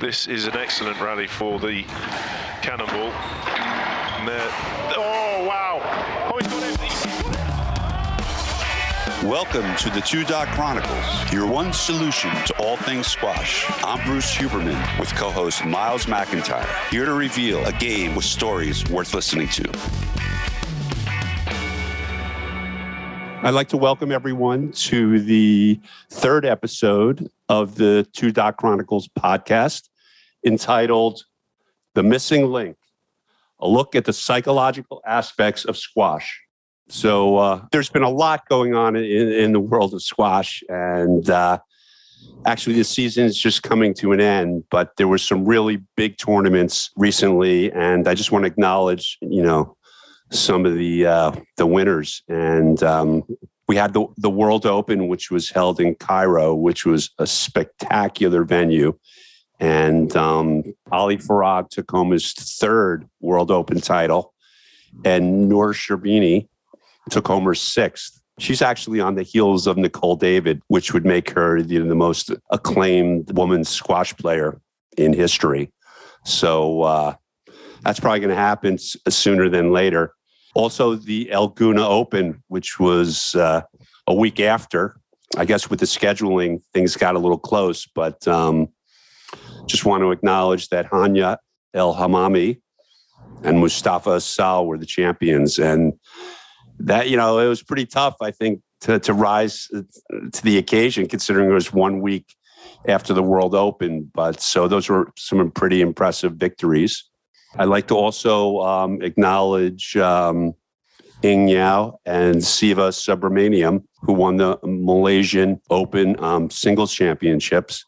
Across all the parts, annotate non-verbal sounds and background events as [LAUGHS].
This is an excellent rally for the Cannonball. oh, wow. Oh, Welcome to the Two Dot Chronicles, your one solution to all things squash. I'm Bruce Huberman with co host Miles McIntyre, here to reveal a game with stories worth listening to. I'd like to welcome everyone to the third episode of the Two Dot Chronicles podcast entitled The Missing Link A Look at the Psychological Aspects of Squash. So, uh, there's been a lot going on in, in the world of squash, and uh, actually, the season is just coming to an end, but there were some really big tournaments recently, and I just want to acknowledge, you know, some of the uh, the winners. And um, we had the the World Open, which was held in Cairo, which was a spectacular venue. And um, Ali Farag took home his third World Open title, and Nour Sherbini took home her sixth. She's actually on the heels of Nicol David, which would make her the, the most acclaimed women's squash player in history. So uh, that's probably going to happen sooner than later. Also, the El Gouna Open, which was uh, a week after. I guess with the scheduling, things got a little close, but um, just want to acknowledge that Hania El Hammamy and Mostafa Asal were the champions. And that, you know, it was pretty tough, I think, to, to rise uh, to the occasion, considering it was one week after the World Open. But so those were some pretty impressive victories. I'd like to also um, acknowledge um, Eain Yow and Siva Subramaniam, who won the Malaysian Open um, singles championships.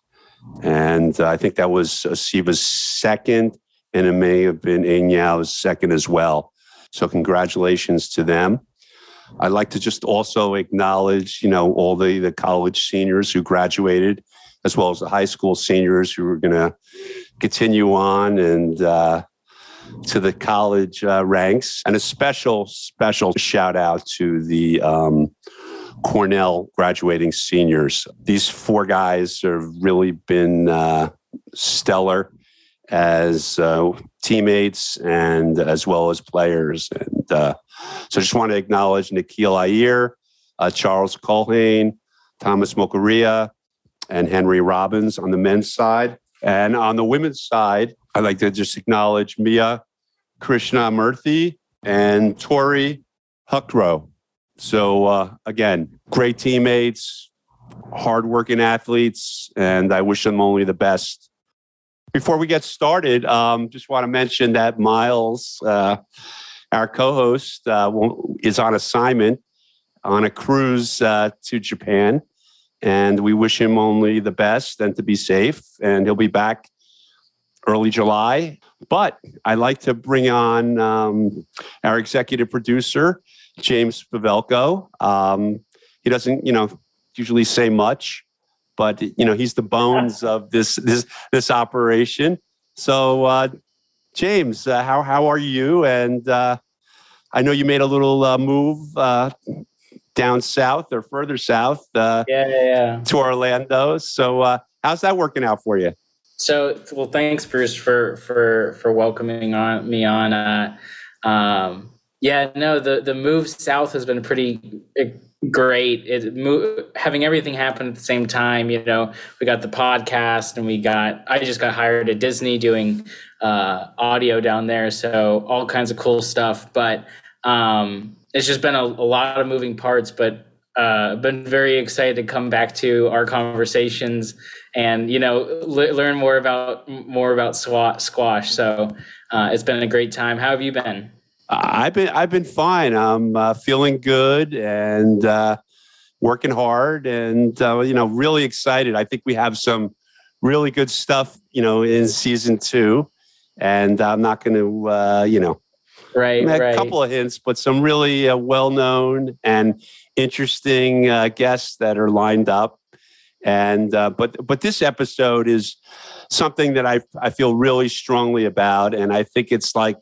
And uh, I think that was uh, Siva's second, and it may have been Eain Yow's second as well. So congratulations to them. I'd like to just also acknowledge, you know, all the, the college seniors who graduated, as well as the high school seniors who are going to continue on and uh, to the college uh, ranks, and a special, special shout out to the um, Cornell graduating seniors. These four guys have really been uh, stellar as uh, teammates and as well as players. And uh, so I just want to acknowledge Nikhil Iyer, uh, Charles Culhane, Thomas Mokaria, and Henry Robbins on the men's side. And on the women's side, I'd like to just acknowledge Mia Krishna Murthy and Tori Huckrow. So uh, again, great teammates, hardworking athletes, and I wish them only the best. Before we get started, um, just want to mention that Miles, uh, our co-host, uh, is on assignment on a cruise uh, to Japan, and we wish him only the best and to be safe. And he'll be back early July. But I like to bring on um, our executive producer, James Pavelko. Um, he doesn't, you know, usually say much, but you know, he's the bones [LAUGHS] of this this this operation. So, uh, James, uh, how how are you? And uh, I know you made a little uh, move uh, down south or further south. Uh, yeah, yeah, yeah, To Orlando. So, how's that working out for you? So, well, thanks, Bruce, for for for welcoming on me on. Uh, um, yeah, no, the the move south has been pretty eh, great. It mo- having everything happen at the same time. You know, we got the podcast, and we got. I just got hired at Disney doing uh, audio down there, so all kinds of cool stuff. But um, it's just been a, a lot of moving parts. But uh, been very excited to come back to our conversations and you know learn more about more about SWAT squash. So uh, it's been a great time. How have you been? I've been I've been fine. I'm uh, feeling good and uh, working hard, and uh, you know really excited. I think we have some really good stuff, you know, in season two, and I'm not going to uh, you know right, a right. couple of hints, but some really uh, well known and interesting uh, guests that are lined up. And uh, but but this episode is something that I I feel really strongly about, and I think it's like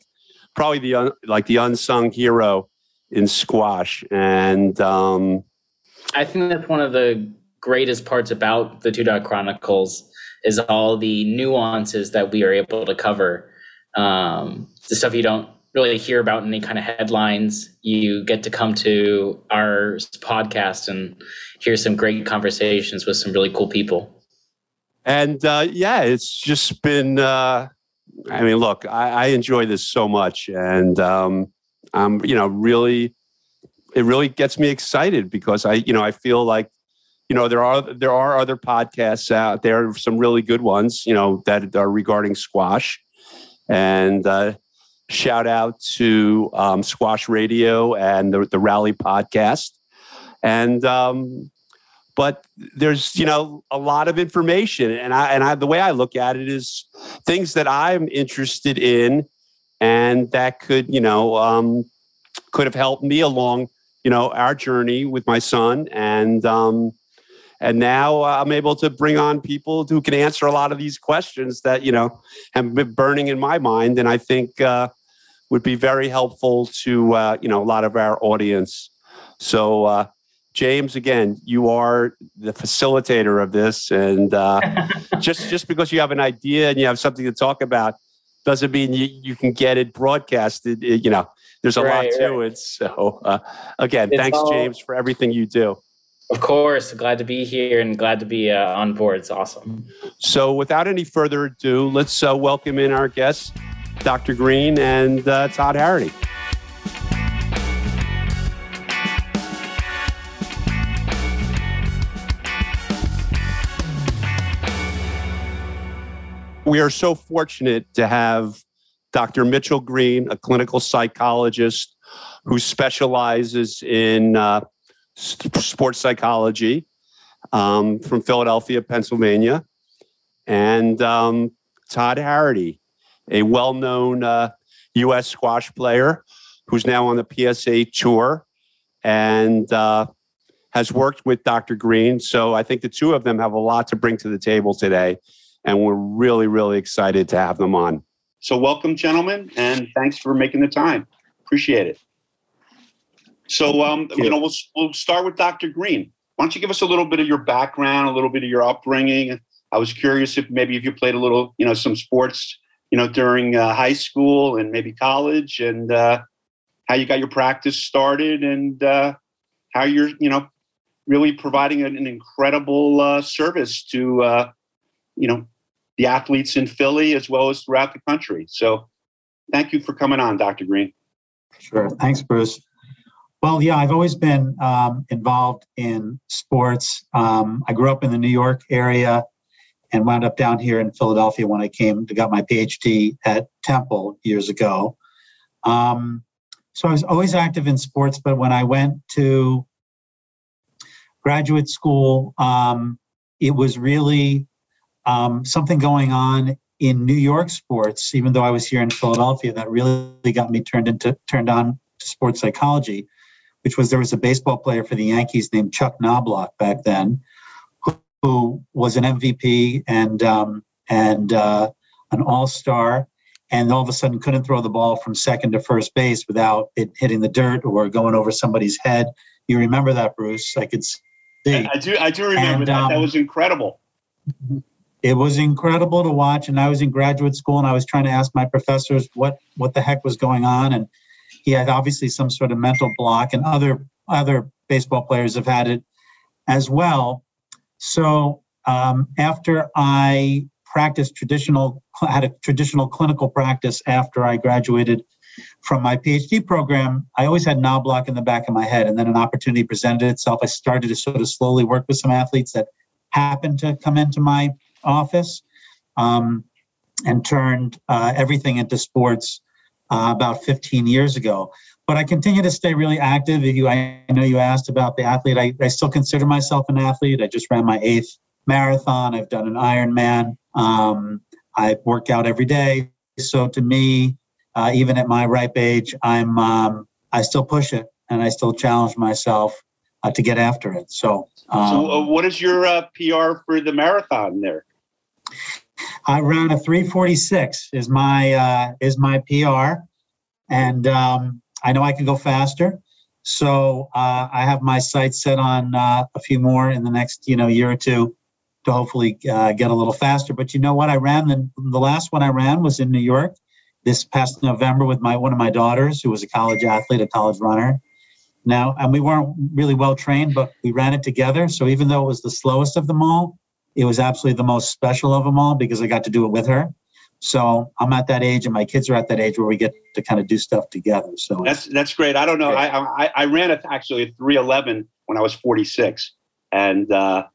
probably the un, like the unsung hero in squash. And um, I think that's one of the greatest parts about the Two Dot Chronicles is all the nuances that we are able to cover. Um, the stuff you don't really hear about any kind of headlines. You get to come to our podcast and hear some great conversations with some really cool people. And uh, yeah, it's just been. Uh, I mean, look, I, I enjoy this so much, and um, I'm, you know, really, it really gets me excited because I, you know, I feel like, you know, there are there are other podcasts out there, some really good ones, you know, that are regarding squash, and uh, shout out to um, Squash Radio and the, the Rally Podcast, and um, but there's you know a lot of information. And i and i the way i look at it is things that i'm interested in and that could you know um, could have helped me along you know our journey with my son. And um, and now i'm able to bring on people who can answer a lot of these questions that you know have been burning in my mind. And i think uh, would be very helpful to uh, you know a lot of our audience so uh, James, again, you are the facilitator of this, and uh, [LAUGHS] just just because you have an idea and you have something to talk about doesn't mean you, you can get it broadcasted. You know, there's a right, lot to right. it. So, uh, again, it's thanks, all, James, for everything you do. Of course, glad to be here and glad to be uh, on board. It's awesome. So, without any further ado, let's uh, welcome in our guests, Dr. Green and uh, Todd Harrity. we are so fortunate to have Dr. Mitchell Green, a clinical psychologist who specializes in uh, sports psychology um, from Philadelphia, Pennsylvania, and um, Todd Harrity, a well known uh, U.S. squash player who's now on the PSA tour and uh, has worked with Dr. Green. So I think the two of them have a lot to bring to the table today and we're really, really excited to have them on. So, welcome, gentlemen, and thanks for making the time. Appreciate it. So, um, you. you know, we'll, we'll start with Dr. Green. Why don't you give us a little bit of your background, a little bit of your upbringing? I was curious if maybe if you played a little, you know, some sports, you know, during uh, high school and maybe college, and uh, how you got your practice started, and uh, how you're, you know, really providing an, an incredible uh, service to uh, you know, the athletes in Philly as well as throughout the country. So thank you for coming on, Dr. Green. Sure. Thanks, Bruce. Well, yeah, I've always been um, involved in sports. Um, I grew up in the New York area and wound up down here in Philadelphia when I came to got my PhD at Temple years ago. Um, so I was always active in sports, but when I went to graduate school, um, it was really um, something going on in New York sports, even though I was here in Philadelphia, that really got me turned into turned on to sports psychology, which was there was a baseball player for the Yankees named Chuck Knobloch back then, who, was an MVP and um, and uh, an All Star, and all of a sudden couldn't throw the ball from second to first base without it hitting the dirt or going over somebody's head. You remember that, Bruce? I could see. I do. I do remember and, that. Um, that was incredible it was incredible to watch and i was in graduate school and i was trying to ask my professors what what the heck was going on and he had obviously some sort of mental block and other other baseball players have had it as well so um, after i practiced traditional had a traditional clinical practice after i graduated from my phd program i always had knobloch in the back of my head and then an opportunity presented itself i started to sort of slowly work with some athletes that happened to come into my office um, and turned uh, everything into sports uh, about 15 years ago. But I continue to stay really active. You, I know you asked about the athlete. I, I still consider myself an athlete. I just ran my eighth marathon. I've done an Ironman. Um, I work out every day. So to me, uh, even at my ripe age, I'm um, I still push it and I still challenge myself uh, to get after it. So, um, so uh, what is your uh, PR for the marathon there? I ran a 346 is my uh, is my PR, and um, I know I can go faster. So uh, I have my sights set on uh, a few more in the next you know year or two, to hopefully uh, get a little faster. But you know what? I ran the, the last one I ran was in New York this past November with my one of my daughters who was a college athlete, a college runner. Now, and we weren't really well trained, but we ran it together. So even though it was the slowest of them all, it was absolutely the most special of them all because I got to do it with her. So I'm at that age, and my kids are at that age where we get to kind of do stuff together. So that's that's great. I don't know. I I, I ran it actually at 311 when I was 46, and uh,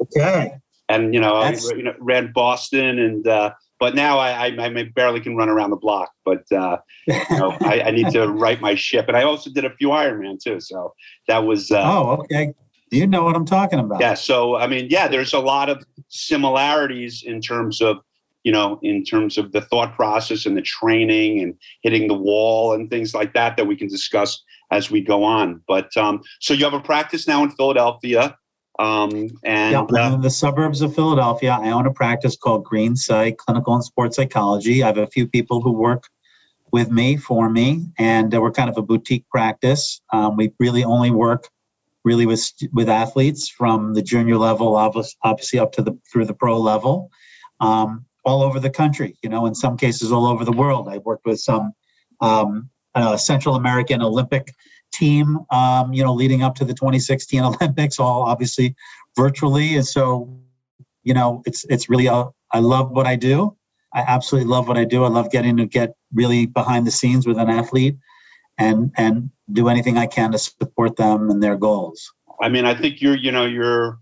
okay, and you know that's, I you know, ran Boston, and uh, but now I, I, I barely can run around the block. But uh, you know, I, I, need to [LAUGHS] right my ship, and I also did a few Ironman too. So that was uh, oh okay. You know what I'm talking about. Yeah. So I mean, yeah, there's a lot of similarities in terms of you know, in terms of the thought process and the training and hitting the wall and things like that that we can discuss as we go on. But um, so you have a practice now in Philadelphia. Um, and yeah, uh, in the suburbs of Philadelphia, I own a practice called Green Psych Clinical and Sports Psychology. I have a few people who work with me for me, and uh, we're kind of a boutique practice. Um, we really only work really with with athletes from the junior level, obviously up to the through the pro level. Um, all over the country, you know, in some cases all over the world. I've worked with some um, uh, Central American Olympic team, um, you know, leading up to the 2016 [LAUGHS] Olympics, all obviously virtually. And so, you know, it's it's really a, I love what I do. I absolutely love what I do. I love getting to get really behind the scenes with an athlete and and do anything I can to support them and their goals. I mean, I think your you know your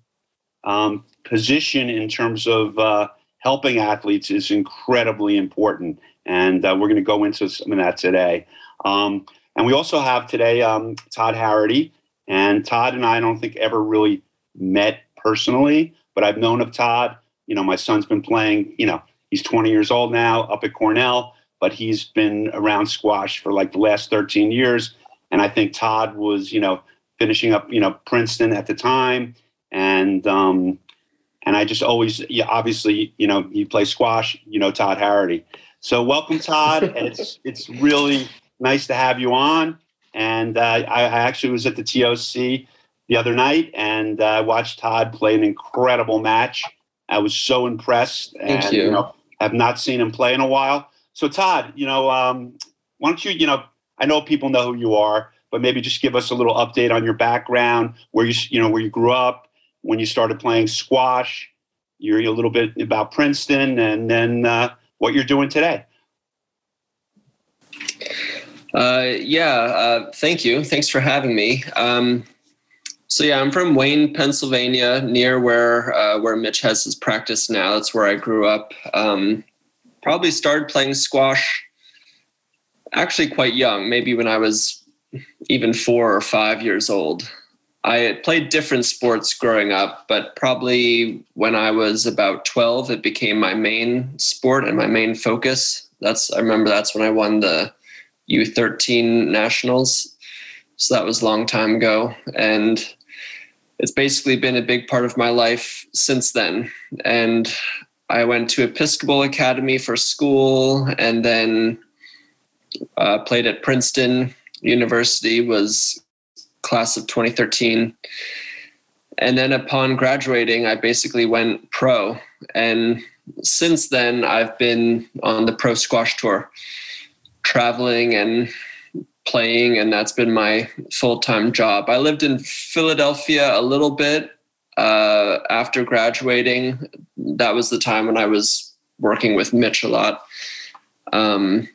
um, position in terms of uh, helping athletes is incredibly important. And uh, we're going to go into some of that today. Um, and we also have today um, Todd Harrity. And Todd and I don't think ever really met personally, but I've known of Todd. You know, my son's been playing, you know, he's 20 years old now up at Cornell, but he's been around squash for like the last 13 years. And I think Todd was, you know, finishing up, you know, Princeton at the time. And, um, and I just always, yeah, obviously, you know, you play squash, you know, Todd Harrity. So welcome, Todd. and it's [LAUGHS] it's really nice to have you on. And uh, I, I, actually was at the TOC the other night and uh, watched Todd play an incredible match. I was so impressed. Thank and, you. you know, have not seen him play in a while. So Todd, you know, um, why don't you, you know, I know people know who you are, but maybe just give us a little update on your background, where you, you know, where you grew up, when you started playing squash. You're a little bit about Princeton, and then uh, what you're doing today. Uh, yeah, uh, thank you. Thanks for having me. Um, so yeah, I'm from Wayne, Pennsylvania, near where uh, where Mitch has his practice now. That's where I grew up. Um, probably started playing squash actually quite young, maybe when I was even four or five years old. I played different sports growing up, but probably when I was about 12, it became my main sport and my main focus. That's I remember that's when I won the U13 nationals. So that was a long time ago. And it's basically been a big part of my life since then. And I went to Episcopal Academy for school and then uh, played at Princeton University, was class of 2013. And then upon graduating, I basically went pro. And since then, I've been on the pro squash tour, traveling and playing, and that's been my full time job. I lived in Philadelphia a little bit uh, after graduating. That was the time when I was working with Mitch a lot. Um,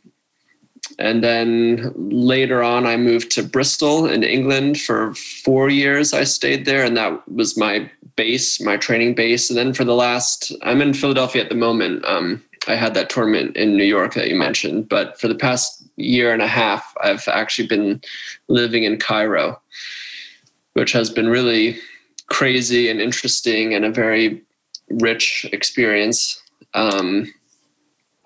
and then later on, I moved to Bristol in England for four years. I stayed there, and that was my base, my training base. And then for the last, I'm in Philadelphia at the moment. Um, I had that tournament in New York that you mentioned, but for the past year and a half, I've actually been living in Cairo, which has been really crazy and interesting and a very rich experience. Um,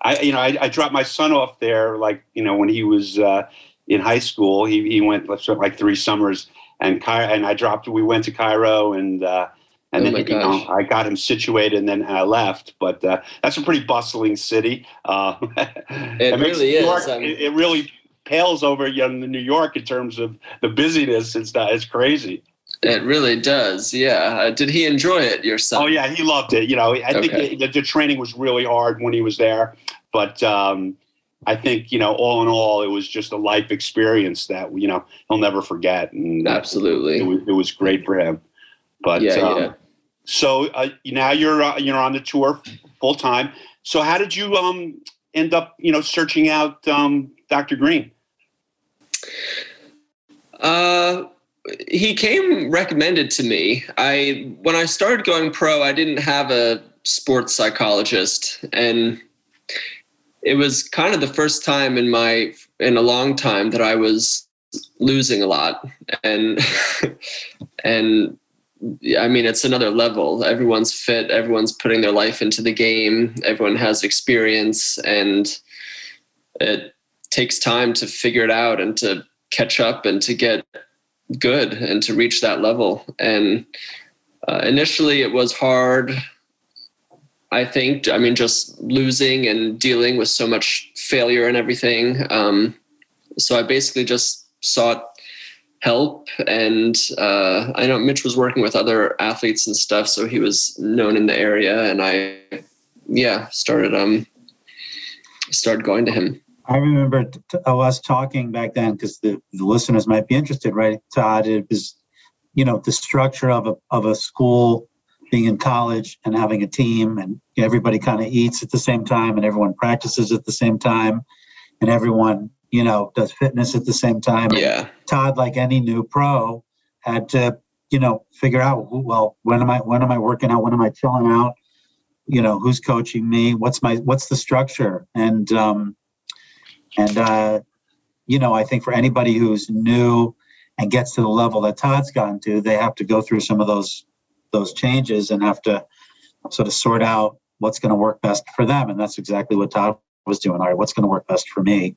I, you know, I, I, dropped my son off there, like, you know, when he was uh, in high school. He, he went like three summers, and Cairo, and I dropped. We went to Cairo, and uh, and oh then you know, I got him situated, and then I left. But uh, that's a pretty bustling city. Uh, [LAUGHS] it, it really York, is. It, it, really pales over you know, New York in terms of the busyness. It's not. It's crazy. It really does. Yeah. Uh, did he enjoy it, your son? Oh yeah, he loved it. You know, I think Okay. the, the training was really hard when he was there, but um, I think you know, all in all, it was just a life experience that you know he'll never forget, and Absolutely. it was, it was great for him. But Yeah, um, yeah. so uh, now you're uh, you're on the tour full time. So how did you um end up you know searching out um, Dr. Green? Uh, he came recommended to me. I when I started going pro, I didn't have a sports psychologist, and it was kind of the first time in my in a long time that I was losing a lot, and [LAUGHS] and I mean it's another level. Everyone's fit. Everyone's putting their life into the game. Everyone has experience, and it takes time to figure it out and to catch up and to get good and to reach that level. And uh, initially, it was hard. I think. I mean, just losing and dealing with so much failure and everything. Um, so I basically just sought help, and uh, I know Mitch was working with other athletes and stuff, so he was known in the area, and I, yeah, started um, started going to him. I remember t- t- us talking back then because the, the listeners might be interested, right? Todd, it was, you know, the structure of a of a school being in college and having a team, and everybody kind of eats at the same time, and everyone practices at the same time, and everyone, you know, does fitness at the same time. Yeah, Todd, like any new pro, had to, you know, figure out well, when am I when am I working out? When am I chilling out? You know, who's coaching me? What's my what's the structure? And um, and uh, you know, I think for anybody who's new and gets to the level that Todd's gotten to, they have to go through some of those those changes and have to sort of sort out what's going to work best for them. And that's exactly what Todd was doing. All right, what's going to work best for me?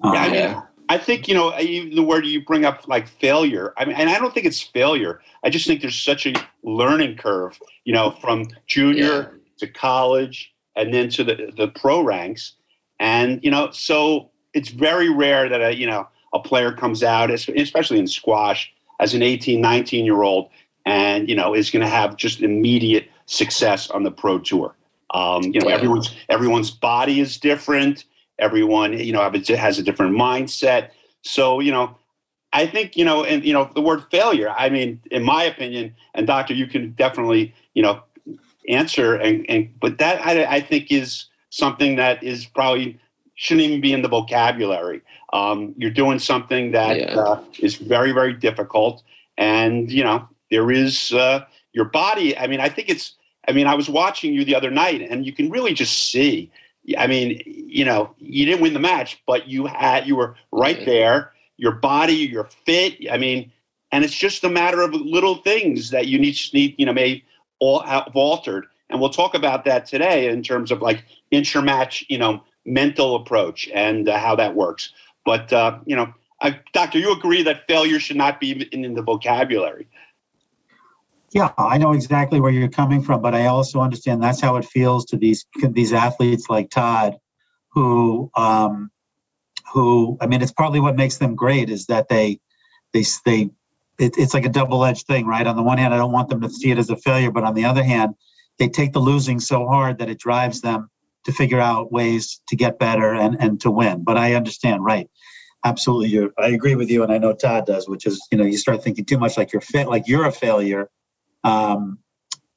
Um, Yeah, I mean. I think you know even the word you bring up like failure. I mean, and I don't think it's failure. I just think there's such a learning curve. You know, from junior to college and then to the the pro ranks, and you know, so it's very rare that a you know a player comes out, especially in squash, as an 18, 19 year old, and you know is going to have just immediate success on the pro tour. Um, you know, Yeah. everyone's everyone's body is different everyone you know has a different mindset so you know i think you know and you know the word failure i mean in my opinion and doctor you can definitely you know answer and and but that i, I think is something that is probably shouldn't even be in the vocabulary um, you're doing something that Yeah. uh, is very very difficult and you know there is uh, your body i mean i think it's i mean i was watching you the other night and you can really just see I mean, you know, you didn't win the match, but you had you were right Yeah. there. Your body, you're fit. I mean, and it's just a matter of little things that you need need, you know, may all have altered. And we'll talk about that today in terms of like intermatch, you know, mental approach and uh, how that works. But uh, you know, I, doctor, you agree that failure should not be in, in the vocabulary. Yeah, I know exactly where you're coming from, but I also understand that's how it feels to these these athletes like Todd, who um, who I mean, it's partly what makes them great is that they they they it, it's like a double edged thing, right? On the one hand, I don't want them to see it as a failure, but on the other hand, they take the losing so hard that it drives them to figure out ways to get better and and to win. But I understand, right? Absolutely, you. I agree with you, and I know Todd does, which is you know you start thinking too much like you're fit, like you're a failure um,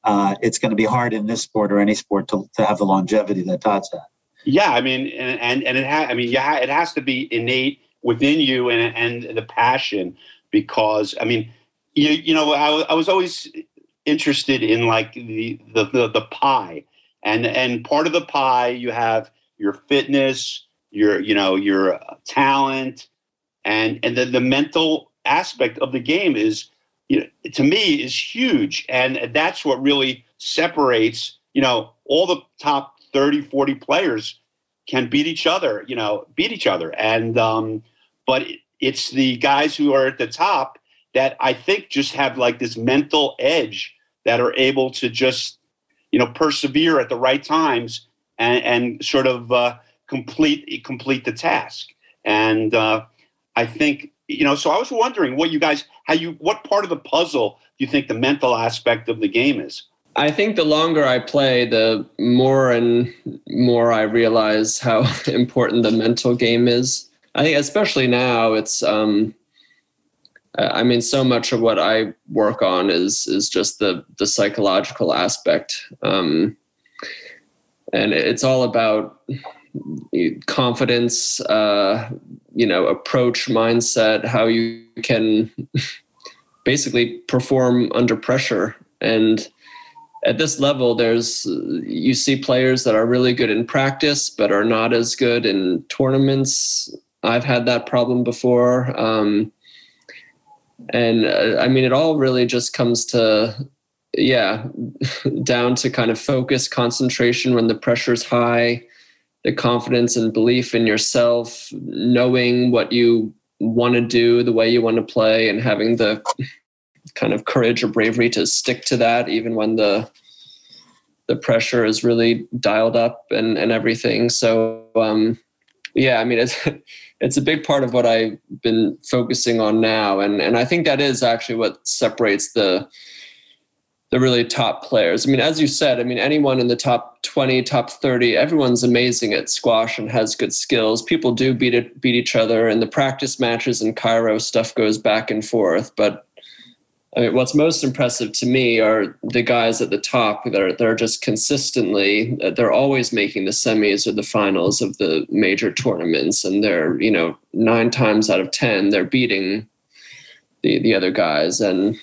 uh, it's going to be hard in this sport or any sport to, to have the longevity that Todd's had. Yeah, I mean, and and, and it ha- I mean, yeah, it has to be innate within you and and the passion because I mean, you you know, I, I was always interested in like the, the the the pie, and and part of the pie you have your fitness, your you know your talent, and and then the mental aspect of the game is you know to me is huge. And that's what really separates you know all the top 30 40 players can beat each other you know beat each other. And um but it's the guys who are at the top that i think just have like this mental edge that are able to just you know persevere at the right times and, and sort of uh, complete complete the task and uh, i think you know, so I was wondering what you guys, how you, what part of the puzzle do you think the mental aspect of the game is? I think the longer I play, the more and more I realize how [LAUGHS] important the mental game is. I think, especially now, it's. Um, I mean, so much of what I work on is is just the the psychological aspect, um, and it's all about confidence, uh, you know, approach, mindset, how you can basically perform under pressure. And at this level there's you see players that are really good in practice but are not as good in tournaments. I've had that problem before. Um, and uh, i mean it all really just comes to yeah [LAUGHS] down to kind of focus concentration when the pressure's high the confidence and belief in yourself knowing what you want to do the way you want to play and having the kind of courage or bravery to stick to that even when the the pressure is really dialed up and and everything. So um yeah i mean it's [LAUGHS] it's a big part of what i've been focusing on now and and i think that is actually what separates the the really top players. I mean, as you said, I mean, anyone in the top 20, top 30, everyone's amazing at squash and has good skills. People do beat it, beat each other, and the practice matches in Cairo stuff goes back and forth. But I mean, what's most impressive to me are the guys at the top that are they're just consistently they're always making the semis or the finals of the major tournaments, and they're you know nine times out of ten they're beating the the other guys and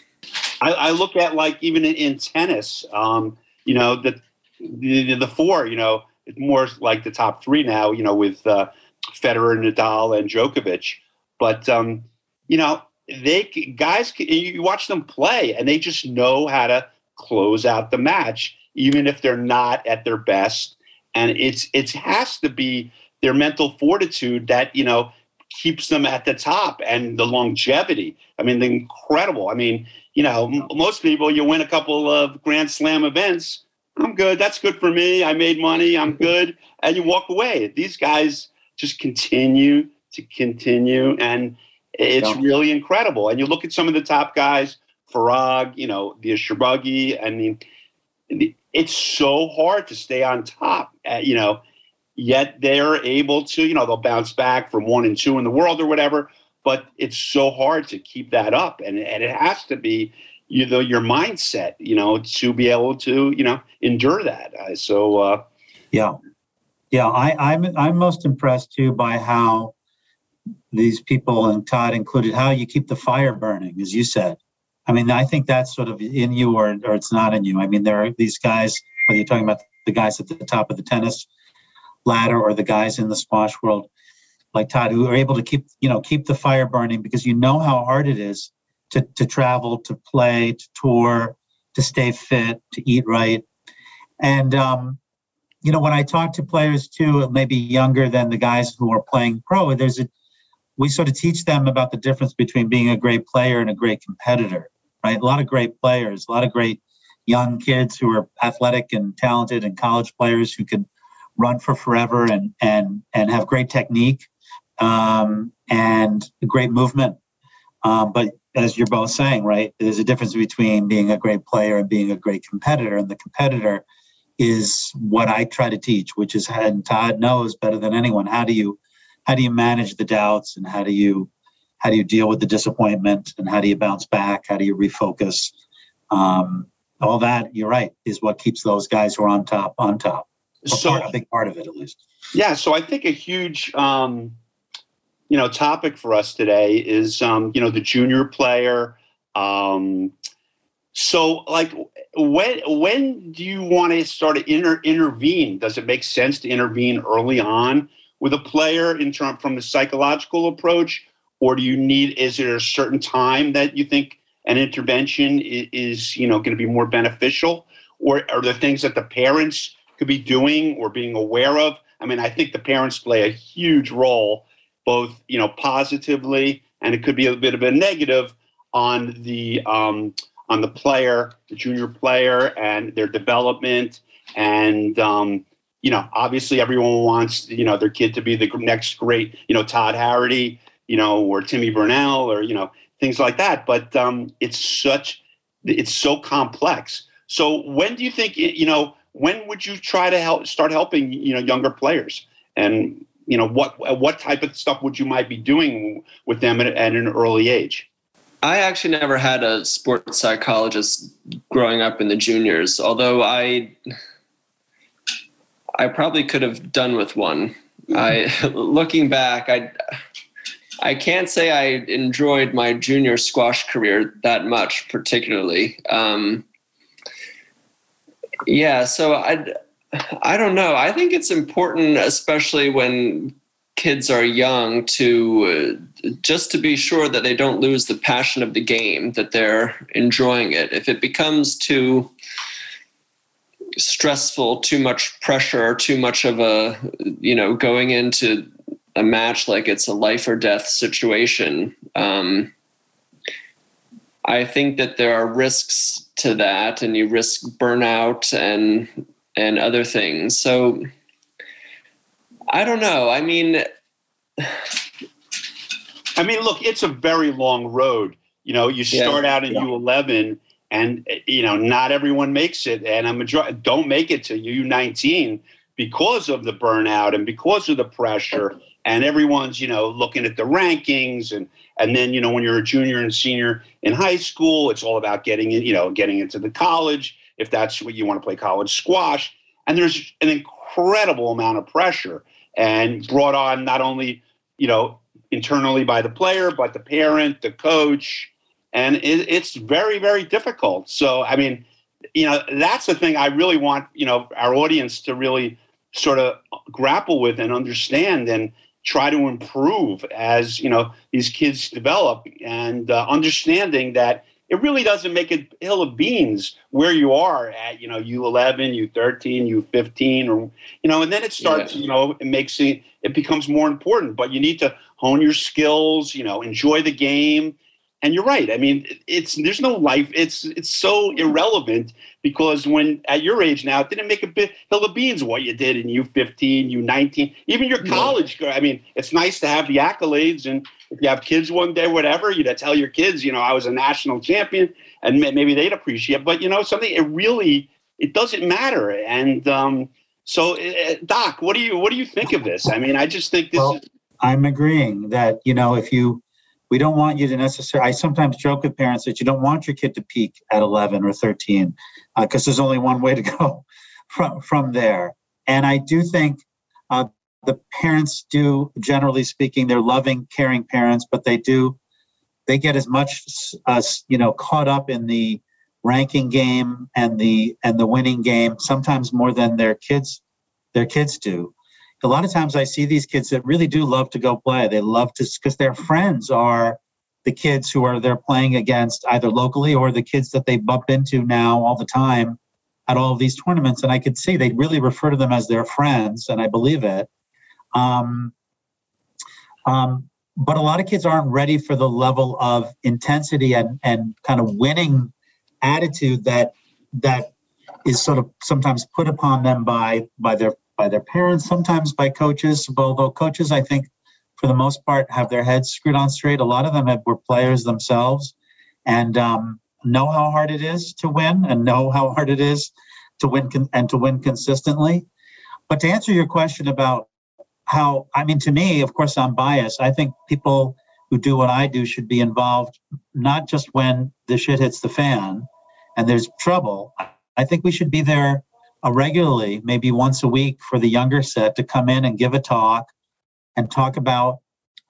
I, I look at like even in, in tennis, um, you know, the, the, the four, you know, more like the top three now, you know, with uh, Federer, Nadal, and Djokovic. But um, you know, they guys, you watch them play, and they just know how to close out the match, even if they're not at their best. And it's it has to be their mental fortitude that you know keeps them at the top and the longevity. I mean, the incredible. I mean, you know, m- most people, you win a couple of Grand Slam events. I'm good. That's good for me. I made money. I'm [LAUGHS] good. And you walk away. These guys just continue to continue. And it's yeah. really incredible. And you look at some of the top guys, Farag, you know, the Shorbagy. I mean, it's so hard to stay on top, uh, you know, yet they're able to, you know, they'll bounce back from one and two in the world or whatever but it's so hard to keep that up and, and it has to be you know your mindset you know to be able to you know endure that uh, so uh, yeah yeah I, i'm i'm most impressed too by how these people and todd included how you keep the fire burning as you said. I mean i think that's sort of in you or, or it's not in you. I mean there are these guys whether you're talking about the guys at the top of the tennis ladder or the guys in the squash world like Todd, who are able to keep you know keep the fire burning because you know how hard it is to to travel, to play, to tour, to stay fit, to eat right, and um, you know when I talk to players too, maybe younger than the guys who are playing pro, there's a we sort of teach them about the difference between being a great player and a great competitor, right? A lot of great players, a lot of great young kids who are athletic and talented and college players who can run for forever and and and have great technique um, and great movement. Um, but as you're both saying, right, there's a difference between being a great player and being a great competitor. And the competitor is what I try to teach, which is and Todd knows better than anyone. How do you how do you manage the doubts and how do you how do you deal with the disappointment and how do you bounce back? How do you refocus? Um, all that, you're right, is what keeps those guys who are on top on top. So part, a big part of it, at least. Yeah. So I think a huge um, you know topic for us today is um, you know the junior player. Um, so like when when do you want to start to inter- intervene? Does it make sense to intervene early on with a player in term from the psychological approach, or do you need? Is there a certain time that you think an intervention is, is you know going to be more beneficial, or are there things that the parents could be doing or being aware of? I mean, I think the parents play a huge role both you know positively and it could be a bit of a negative on the um, on the player, the junior player, and their development. And um, you know, obviously, everyone wants you know their kid to be the next great you know Todd Harrity. you know, or Timmy Brownell, or you know, things like that. But um, it's such, it's so complex. So when do you think, you know, when would you try to help start helping, you know, younger players? And you know, what what type of stuff would you might be doing with them at, at an early age? I actually never had a sports psychologist growing up in the juniors, although I I probably could have done with one. I [LAUGHS] looking back, I I can't say I enjoyed my junior squash career that much, particularly. Um, yeah, so I I don't know. I think it's important, especially when kids are young, to uh, just to be sure that they don't lose the passion of the game, that they're enjoying it. If it becomes too stressful, too much pressure, too much of a, you know, going into a match like it's a life or death situation. Um, I think that there are risks to that, and you risk burnout and and other things. So I don't know. I mean, I mean, look, it's a very long road. You know, you start yeah, out in yeah. U11, and you know, not everyone makes it, and a majority don't make it to U19 because of the burnout and because of the pressure. And everyone's, you know, looking at the rankings, and and then you know, when you're a junior and senior in high school, it's all about getting in, you know, getting into the college if that's what you want to play college squash. And there's an incredible amount of pressure and brought on not only, you know, internally by the player, but the parent, the coach. And it, it's very, very difficult. So, I mean, you know, that's the thing I really want, you know, our audience to really sort of grapple with and understand and try to improve as, you know, these kids develop and uh, understanding that it really doesn't make a hill of beans where you are at, you know, U11, U13, U15, or, you know, and then it starts, Yeah. you know, it makes it, it becomes more important, but you need to hone your skills, you know, enjoy the game. And you're right. I mean, it's, there's no life. It's, it's so irrelevant because when at your age now, it didn't make a bit hill of beans what you did in U15, U19, even your Yeah. college. I mean, it's nice to have the accolades and, if you have kids one day, whatever, you know, tell your kids, you know, I was a national champion, and maybe they'd appreciate. But you know, something it really it doesn't matter. And um, so, uh, Doc, what do you what do you think of this? I mean, I just think this Well, is I'm agreeing that, you know, if you, we don't want you to necessarily, I sometimes joke with parents that you don't want your kid to peak at 11 or 13 because there's only one way to go [LAUGHS] from, from there. And I do think uh, the parents do, generally speaking, they're loving, caring parents, but they do, they get as much, uh, you know, caught up in the ranking game and the, and the winning game, sometimes more than their kids, their kids do a lot of times I see these kids that really do love to go play. They love to because their friends are the kids who are they're playing against either locally or the kids that they bump into now all the time at all of these tournaments. And I could see they really refer to them as their friends, and I believe it. Um, um, but a lot of kids aren't ready for the level of intensity and, and kind of winning attitude that that is sort of sometimes put upon them by by their by their parents, sometimes by coaches. Although coaches, I think, for the most part, have their heads screwed on straight. A lot of them have, were players themselves, and um, know how hard it is to win, and know how hard it is to win con- and to win consistently. But to answer your question about how, I mean, to me, of course, I'm biased. I think people who do what I do should be involved, not just when the shit hits the fan and there's trouble. I think we should be there regularly, maybe once a week, for the younger set to come in and give a talk and talk about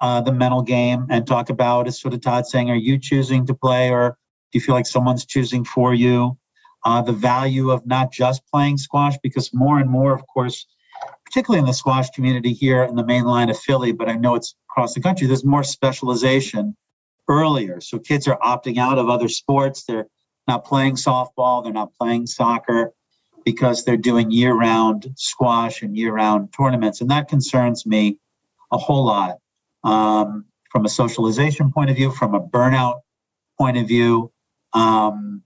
uh, the mental game and talk about, as sort of Todd saying, are you choosing to play or do you feel like someone's choosing for you? Uh, the value of not just playing squash, because more and more, of course, particularly in the squash community here in the main line of Philly, but I know it's across the country, there's more specialization earlier. So kids are opting out of other sports. They're not playing softball, they're not playing soccer because they're doing year round squash and year round tournaments. And that concerns me a whole lot um, from a socialization point of view, from a burnout point of view. Um,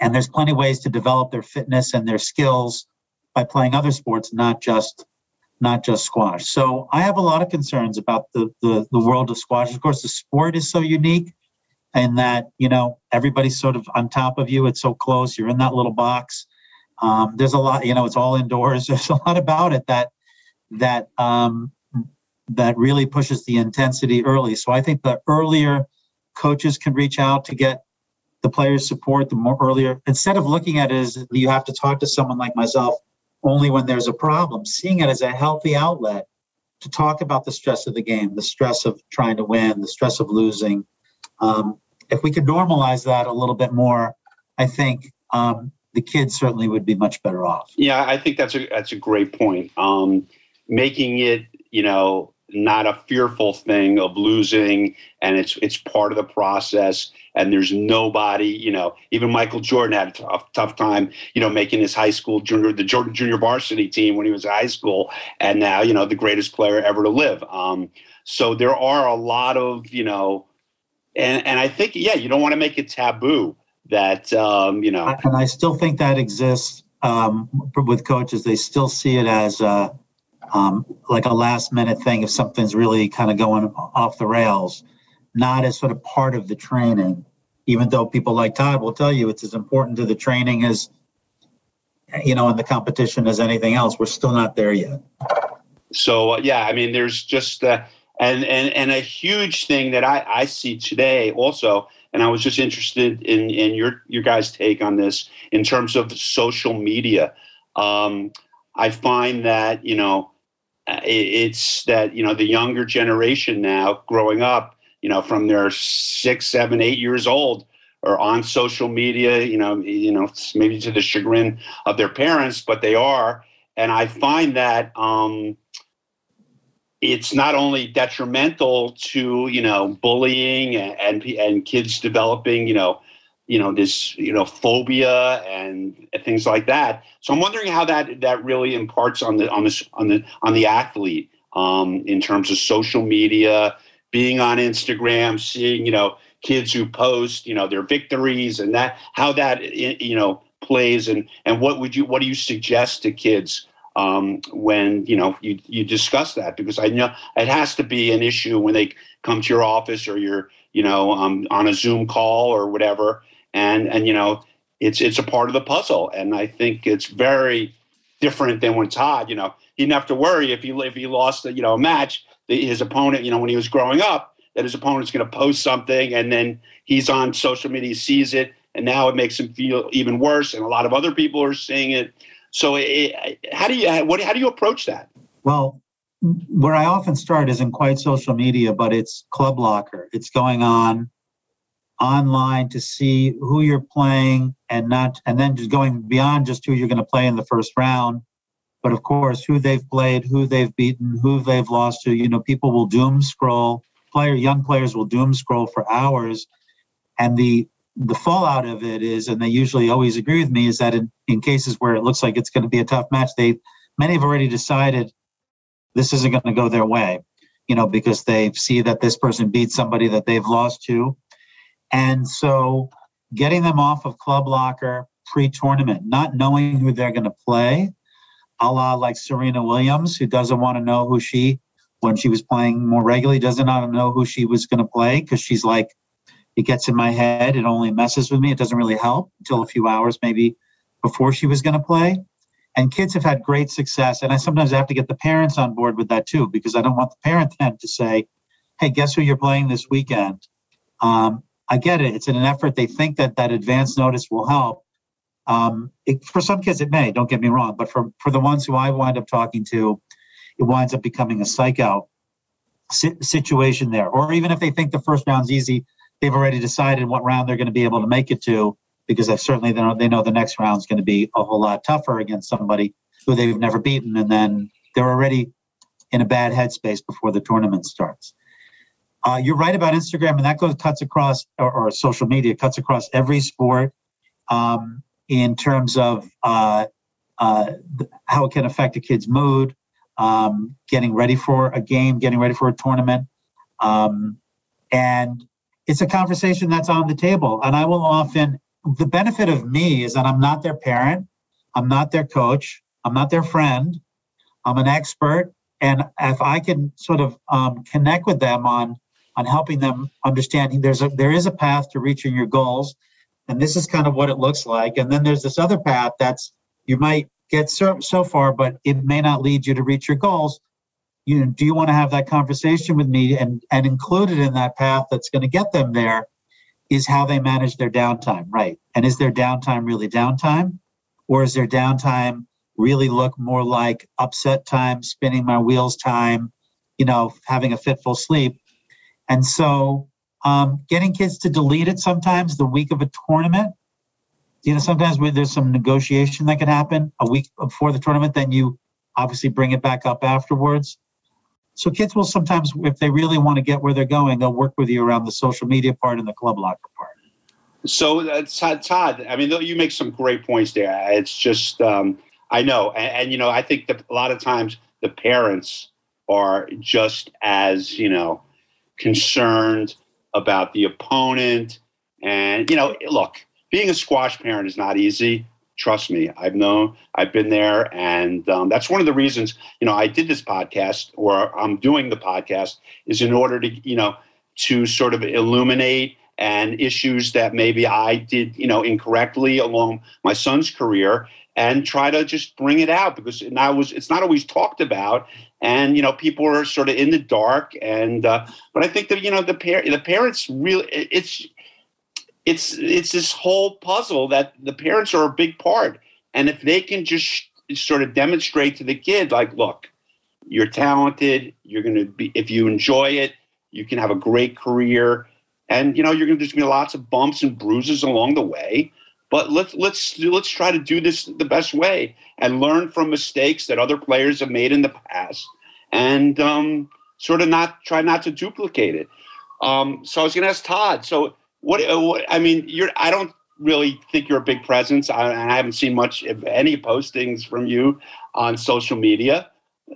and there's plenty of ways to develop their fitness and their skills by playing other sports, not just not just squash. So I have a lot of concerns about the, the, the world of squash. Of course, the sport is so unique and that, you know, everybody's sort of on top of you. It's so close. You're in that little box. Um, there's a lot, you know, it's all indoors. [LAUGHS] There's a lot about it that, that, um, that really pushes the intensity early. So I think the earlier coaches can reach out to get the players support, the more earlier, instead of looking at it as you have to talk to someone like myself only when there's a problem, seeing it as a healthy outlet to talk about the stress of the game, the stress of trying to win, the stress of losing. Um, if we could normalize that a little bit more, I think um, the kids certainly would be much better off. Yeah, I think that's a that's a great point. Um, making it, you know, not a fearful thing of losing and it's it's part of the process and there's nobody you know even michael jordan had a tough, tough time you know making his high school junior the jordan junior varsity team when he was in high school and now you know the greatest player ever to live um, so there are a lot of you know and and i think yeah you don't want to make it taboo that um, you know and i still think that exists um, with coaches they still see it as uh, um, like a last minute thing if something's really kind of going off the rails, not as sort of part of the training, even though people like Todd will tell you it's as important to the training as, you know, in the competition as anything else. We're still not there yet. So, uh, yeah, I mean, there's just, uh, and, and, and a huge thing that I, I see today also, and I was just interested in, in your, your guys' take on this in terms of social media. Um, I find that, you know, it's that you know the younger generation now growing up you know from their six seven eight years old are on social media you know you know maybe to the chagrin of their parents but they are and i find that um it's not only detrimental to you know bullying and and, and kids developing you know you know this you know phobia and things like that. So i'm wondering how that that really imparts on the on the on the on the athlete um, in terms of social media being on instagram seeing you know kids who post you know their victories and that how that you know plays and and what would you what do you suggest to kids um, when you know you you discuss that because I know it has to be an issue when they come to your office or you're you know um, on a Zoom call or whatever. And and you know it's it's a part of the puzzle. And i think it's very different than when todd you know he didn't have to worry if he if he lost you know a match his opponent you know when he was growing up that his opponent's going to post something and then he's on social media sees it. And now it makes him feel even worse. And a lot of other people are seeing it so it, how do you what how do you approach that? Well where i often start isn't quite social media but it's club locker. It's going on online to see who you're playing and not and then just going beyond just who you're going to play in the first round. But of course who they've played who they've beaten who they've lost to you know people will doom scroll player young players will doom scroll for hours. And the the fallout of it is and they usually always agree with me is that in, in cases where it looks like it's going to be a tough match they many have already decided this isn't going to go their way you know because they see that this person beat somebody that they've lost to. And so getting them off of Club Locker pre tournament, not knowing who they're going to play, a la like Serena Williams, who doesn't want to know who she, when she was playing more regularly, doesn't want to know who she was going to play because she's like, it gets in my head. It only messes with me. It doesn't really help until a few hours maybe before she was going to play. And kids have had great success. And I sometimes have to get the parents on board with that too, because I don't want the parent [LAUGHS] then to say, hey, guess who you're playing this weekend? Um, I get it. It's in an effort. They think that that advance notice will help. Um, it, for some kids, it may. Don't get me wrong, but for for the ones who I wind up talking to, it winds up becoming a psych out si- situation there. Or even if they think the first round's easy, they've already decided what round they're going to be able to make it to because they certainly they know, they know the next round's going to be a whole lot tougher against somebody who they've never beaten, and then they're already in a bad headspace before the tournament starts. Uh, you're right about Instagram, and that goes cuts across or, or social media cuts across every sport um, in terms of uh, uh, how it can affect a kid's mood, um, getting ready for a game, getting ready for a tournament, um, and it's a conversation that's on the table. And I will often the benefit of me is that I'm not their parent, I'm not their coach, I'm not their friend. I'm an expert, and if I can sort of um, connect with them on on helping them understand there's a there is a path to reaching your goals, and this is kind of what it looks like, and then there's this other path that's you might get so, so far, but it may not lead you to reach your goals. You know, do you want to have that conversation with me and and included in that path that's going to get them there is how they manage their downtime, right? And is their downtime really downtime? Or is their downtime really look more like upset time, spinning my wheels time, you know, having a fitful sleep? And so um, getting kids to delete it sometimes the week of a tournament, you know, sometimes there's some negotiation that can happen a week before the tournament, then you obviously bring it back up afterwards. So kids will sometimes, if they really want to get where they're going, they'll work with you around the social media part and the club locker part. So uh, Todd, I mean, you make some great points there. It's just, um, I know, and, and, you know, I think that a lot of times the parents are just as you know concerned about the opponent, and you know, look, being a squash parent is not easy. Trust me, I've known, I've been there, and um, that's one of the reasons you know I did this podcast, or I'm doing the podcast, is in order to you know to sort of illuminate and issues that maybe I did you know incorrectly along my son's career, and try to just bring it out because now was it's not always talked about, and you know people are sort of in the dark, and uh, but I think that you know the par- the parents really it's it's it's this whole puzzle that the parents are a big part. And if they can just sort of demonstrate to the kid like look you're talented you're going to be if you enjoy it you can have a great career. And you know you're going to just be lots of bumps and bruises along the way. But let's let's let's try to do this the best way and learn from mistakes that other players have made in the past and um, sort of not try not to duplicate it. Um, so i was going to ask todd so what, uh, what, I mean, you're. I don't really think you're a big presence. I, I haven't seen much of any postings from you on social media.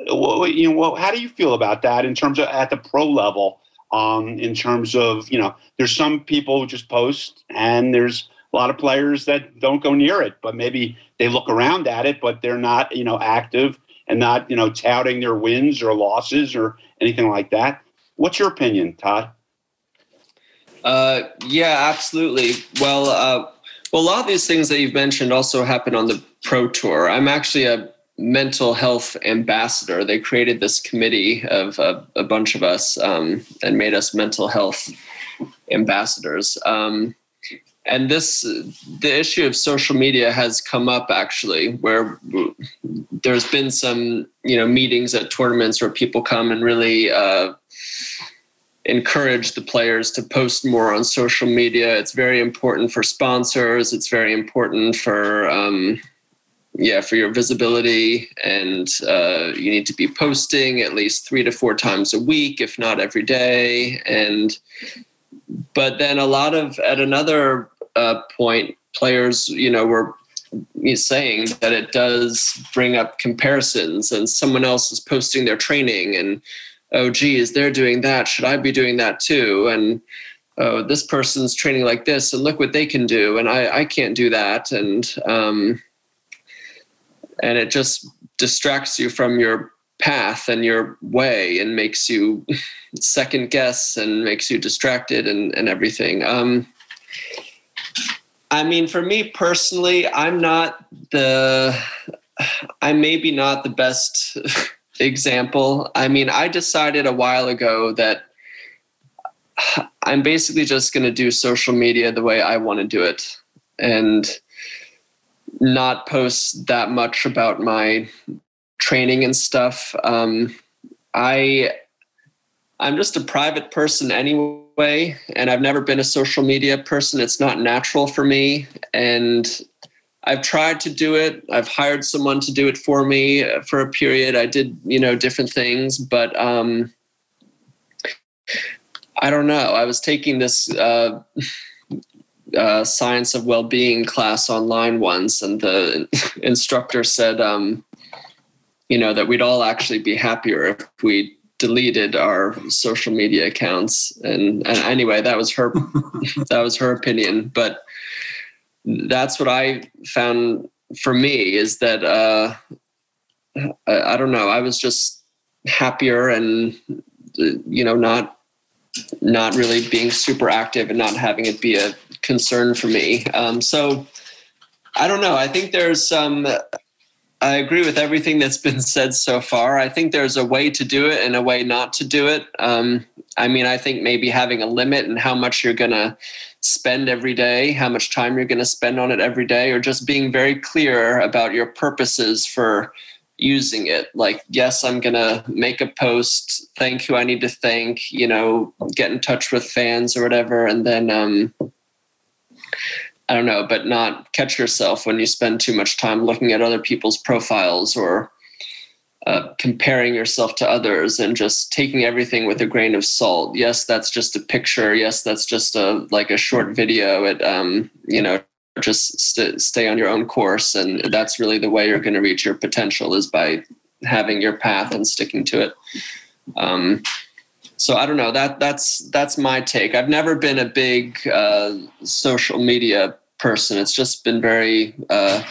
What, you know, how do you feel about that in terms of at the pro level? Um, in terms of you know, there's some people who just post, and there's a lot of players that don't go near it, but maybe they look around at it, but they're not you know active and not you know touting their wins or losses or anything like that. What's your opinion, Todd? Uh, yeah, absolutely. Well, uh, well, a lot of these things that you've mentioned also happen on the pro tour. I'm actually a mental health ambassador. They created this committee of a, a bunch of us um, and made us mental health ambassadors. Um, and this, the issue of social media has come up actually, where there's been some, you know, meetings at tournaments where people come and really uh, encourage the players to post more on social media. It's very important for sponsors. It's very important for um, yeah for your visibility, and uh, you need to be posting at least three to four times a week, if not every day. And but then a lot of at another uh, point, players you know were saying that it does bring up comparisons, and someone else is posting their training and oh geez they're doing that. Should i be doing that too? And oh this person's training like this and look what they can do and i i can't do that. And um and it just distracts you from your path and your way and makes you [LAUGHS] second guess and makes you distracted and and everything. Um i mean for me personally i'm not the [SIGHS] I may be not the best [LAUGHS] example. I mean, I decided a while ago that I'm basically just going to do social media the way I want to do it and not post that much about my training and stuff. Um, I I'm just a private person anyway, and I've never been a social media person. It's not natural for me, and I've tried to do it. I've hired someone to do it for me for a period. I did, you know, different things, but um, I don't know. I was taking this uh, [LAUGHS] uh, science of well-being class online once, and the [LAUGHS] instructor said, um, you know, that we'd all actually be happier if we deleted our social media accounts. And, and anyway, that was her [LAUGHS] that was her opinion, but that's what I found for me is that uh, I, I don't know. I was just happier and you know not not really being super active and not having it be a concern for me. Um, so I don't know. I think there's some. I agree with everything that's been said so far. I think there's a way to do it and a way not to do it. Um, I mean, I think maybe having a limit and how much you're going to spend every day, how much time you're going to spend on it every day, or just being very clear about your purposes for using it. Like, yes, I'm going to make a post, thank who I need to thank, you know, get in touch with fans or whatever. And then, um, I don't know, but not catch yourself when you spend too much time looking at other people's profiles or uh, comparing yourself to others and just taking everything with a grain of salt. Yes, that's just a picture. Yes, that's just a like a short video. It um, you know, just st- stay on your own course, and that's really the way you're going to reach your potential is by having your path and sticking to it. Um, so I don't know that that's that's my take. I've never been a big uh, social media person. It's just been very uh,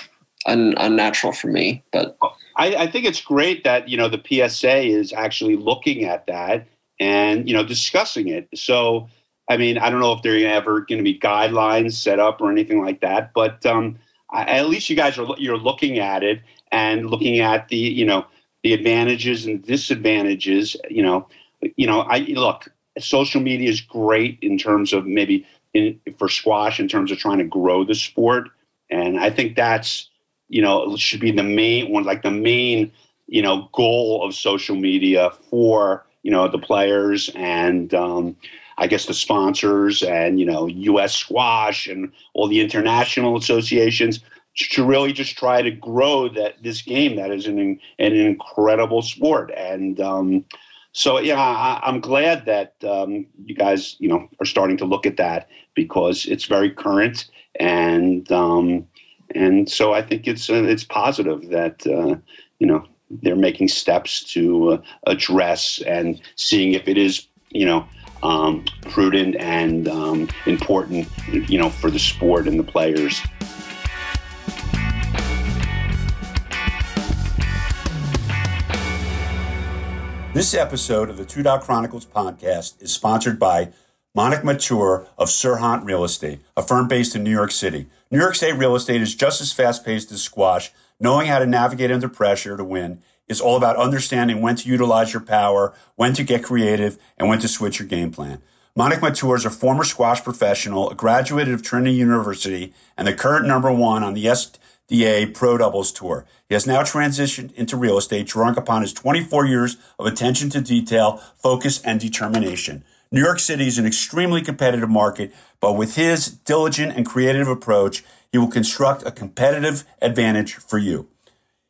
un- unnatural for me. But I, I think it's great that you know the PSA is actually looking at that and you know discussing it. So I mean, I don't know if there are ever going to be guidelines set up or anything like that, but um, I, at least you guys are you're looking at it and looking at the you know the advantages and disadvantages. You know, you know, I look. Social media is great in terms of maybe in, for squash in terms of trying to grow the sport, and I think that's you know should be the main one, like the main you know goal of social media for you know the players and um, I guess the sponsors and you know U.S. Squash and all the international associations to really just try to grow that this game that is an an incredible sport and um, so yeah I, am glad that um, you guys you know are starting to look at that because it's very current and um, and so I think it's uh, it's positive that uh, you know they're making steps to uh, address and seeing if it is you know um, prudent and um, important you know for the sport and the players. This episode of the Two Dot Chronicles podcast is sponsored by Monik Matur of Serhant Real Estate, a firm based in New York City. New York State real estate is just as fast paced as squash. Knowing how to navigate under pressure to win is all about understanding when to utilize your power, when to get creative, and when to switch your game plan. Monik Matur is a former squash professional, a graduate of Trinity University, and the current number one on the SDA Pro Doubles Tour. He has now transitioned into real estate, drawing upon his 24 years of attention to detail, focus, and determination. New York City is an extremely competitive market, but with his diligent and creative approach, he will construct a competitive advantage for you.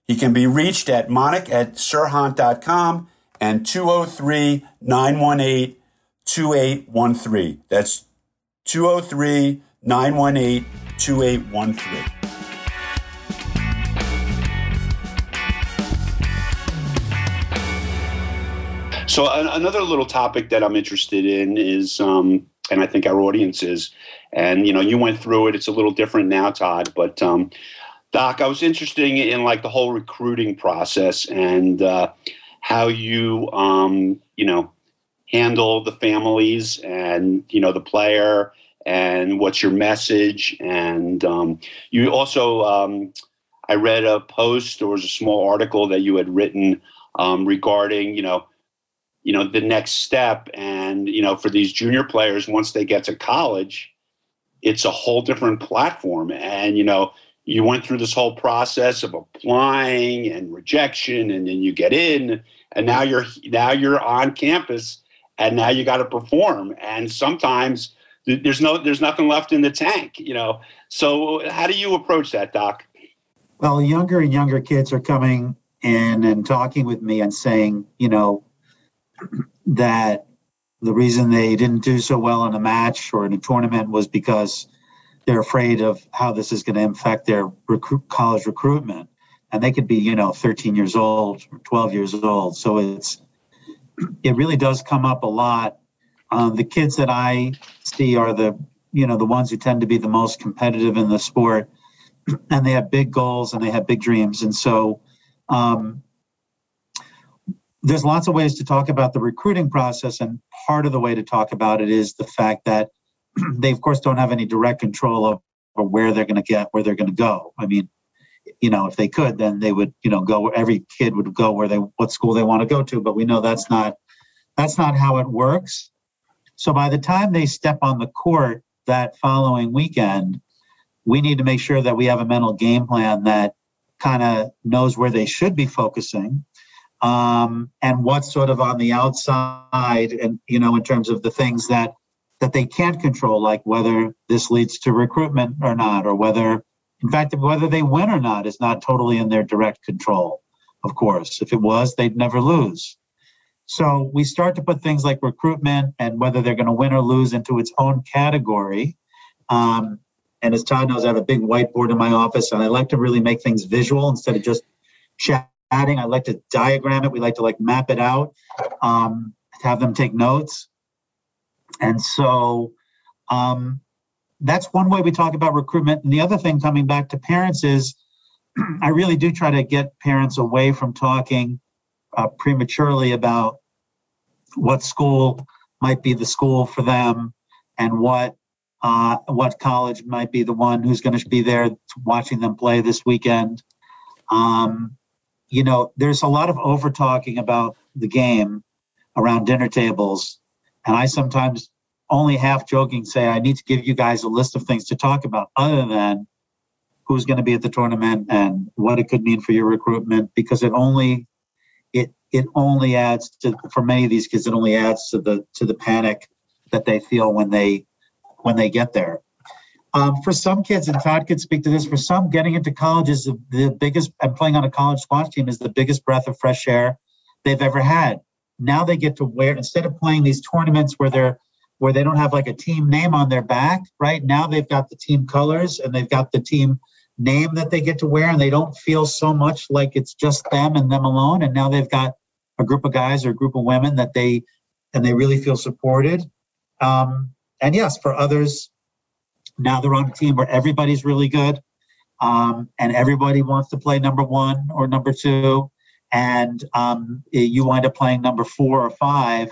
He can be reached at monik at serhant.com and 203 918 2813. That's 203 918 2813. So another little topic that I'm interested in is, um, and I think our audience is, and you know, you went through it. It's a little different now, Todd. But um, Doc, I was interested in like the whole recruiting process and uh, how you, um, you know, handle the families and you know the player and what's your message and um, you also um, i read a post or was a small article that you had written um, regarding you know you know the next step. And you know for these junior players once they get to college it's a whole different platform. And you know you went through this whole process of applying and rejection and then you get in and now you're now you're on campus and now you got to perform. And sometimes there's no there's nothing left in the tank you know? So how do you approach that doc? Well younger and younger kids are coming in and talking with me and saying you know that the reason they didn't do so well in a match or in a tournament was because they're afraid of how this is going to affect their recruit, college recruitment. And they could be you know 13 years old or 12 years old. So it's it really does come up a lot. Um, the kids that i see are the you know the ones who tend to be the most competitive in the sport. And they have big goals and they have big dreams. And so um, there's lots of ways to talk about the recruiting process, and part of the way to talk about it is the fact that [CLEARS THROAT] they, of course, don't have any direct control of or where they're going to get, where they're going to go. I mean, you know, if they could, then they would, you know, go. Every kid would go where they, what school they want to go to. But we know that's not, that's not how it works. So by the time they step on the court that following weekend, we need to make sure that we have a mental game plan that kind of knows where they should be focusing um, and what's sort of on the outside and you know in terms of the things that that they can't control like whether this leads to recruitment or not or whether in fact whether they win or not is not totally in their direct control of course. If it was they'd never lose. So we start to put things like recruitment and whether they're going to win or lose into its own category. Um, and as Todd knows, I have a big whiteboard in my office, and I like to really make things visual instead of just chatting. I like to diagram it. We like to like map it out, um, have them take notes. And so um, that's one way we talk about recruitment. And the other thing coming back to parents is [CLEARS THROAT] I really do try to get parents away from talking uh, prematurely about what school might be the school for them and what uh, what college might be the one who's going to be there watching them play this weekend. Um, you know, there's a lot of over talking about the game around dinner tables. And I sometimes only half joking say, I need to give you guys a list of things to talk about other than who's going to be at the tournament and what it could mean for your recruitment, because it only, it, it only adds to, for many of these kids, it only adds to the, to the panic that they feel when they when they get there. Um, for some kids, and Todd could speak to this, for some, getting into college is the, the biggest, and playing on a college squash team is the biggest breath of fresh air they've ever had. Now they get to wear, instead of playing these tournaments where they're where they don't have like a team name on their back, right? Now they've got the team colors and they've got the team name that they get to wear, and they don't feel so much like it's just them and them alone. And now they've got a group of guys or a group of women that they and they really feel supported. Um, and yes, for others, now they're on a team where everybody's really good um, and everybody wants to play number one or number two. And um, you wind up playing number four or five,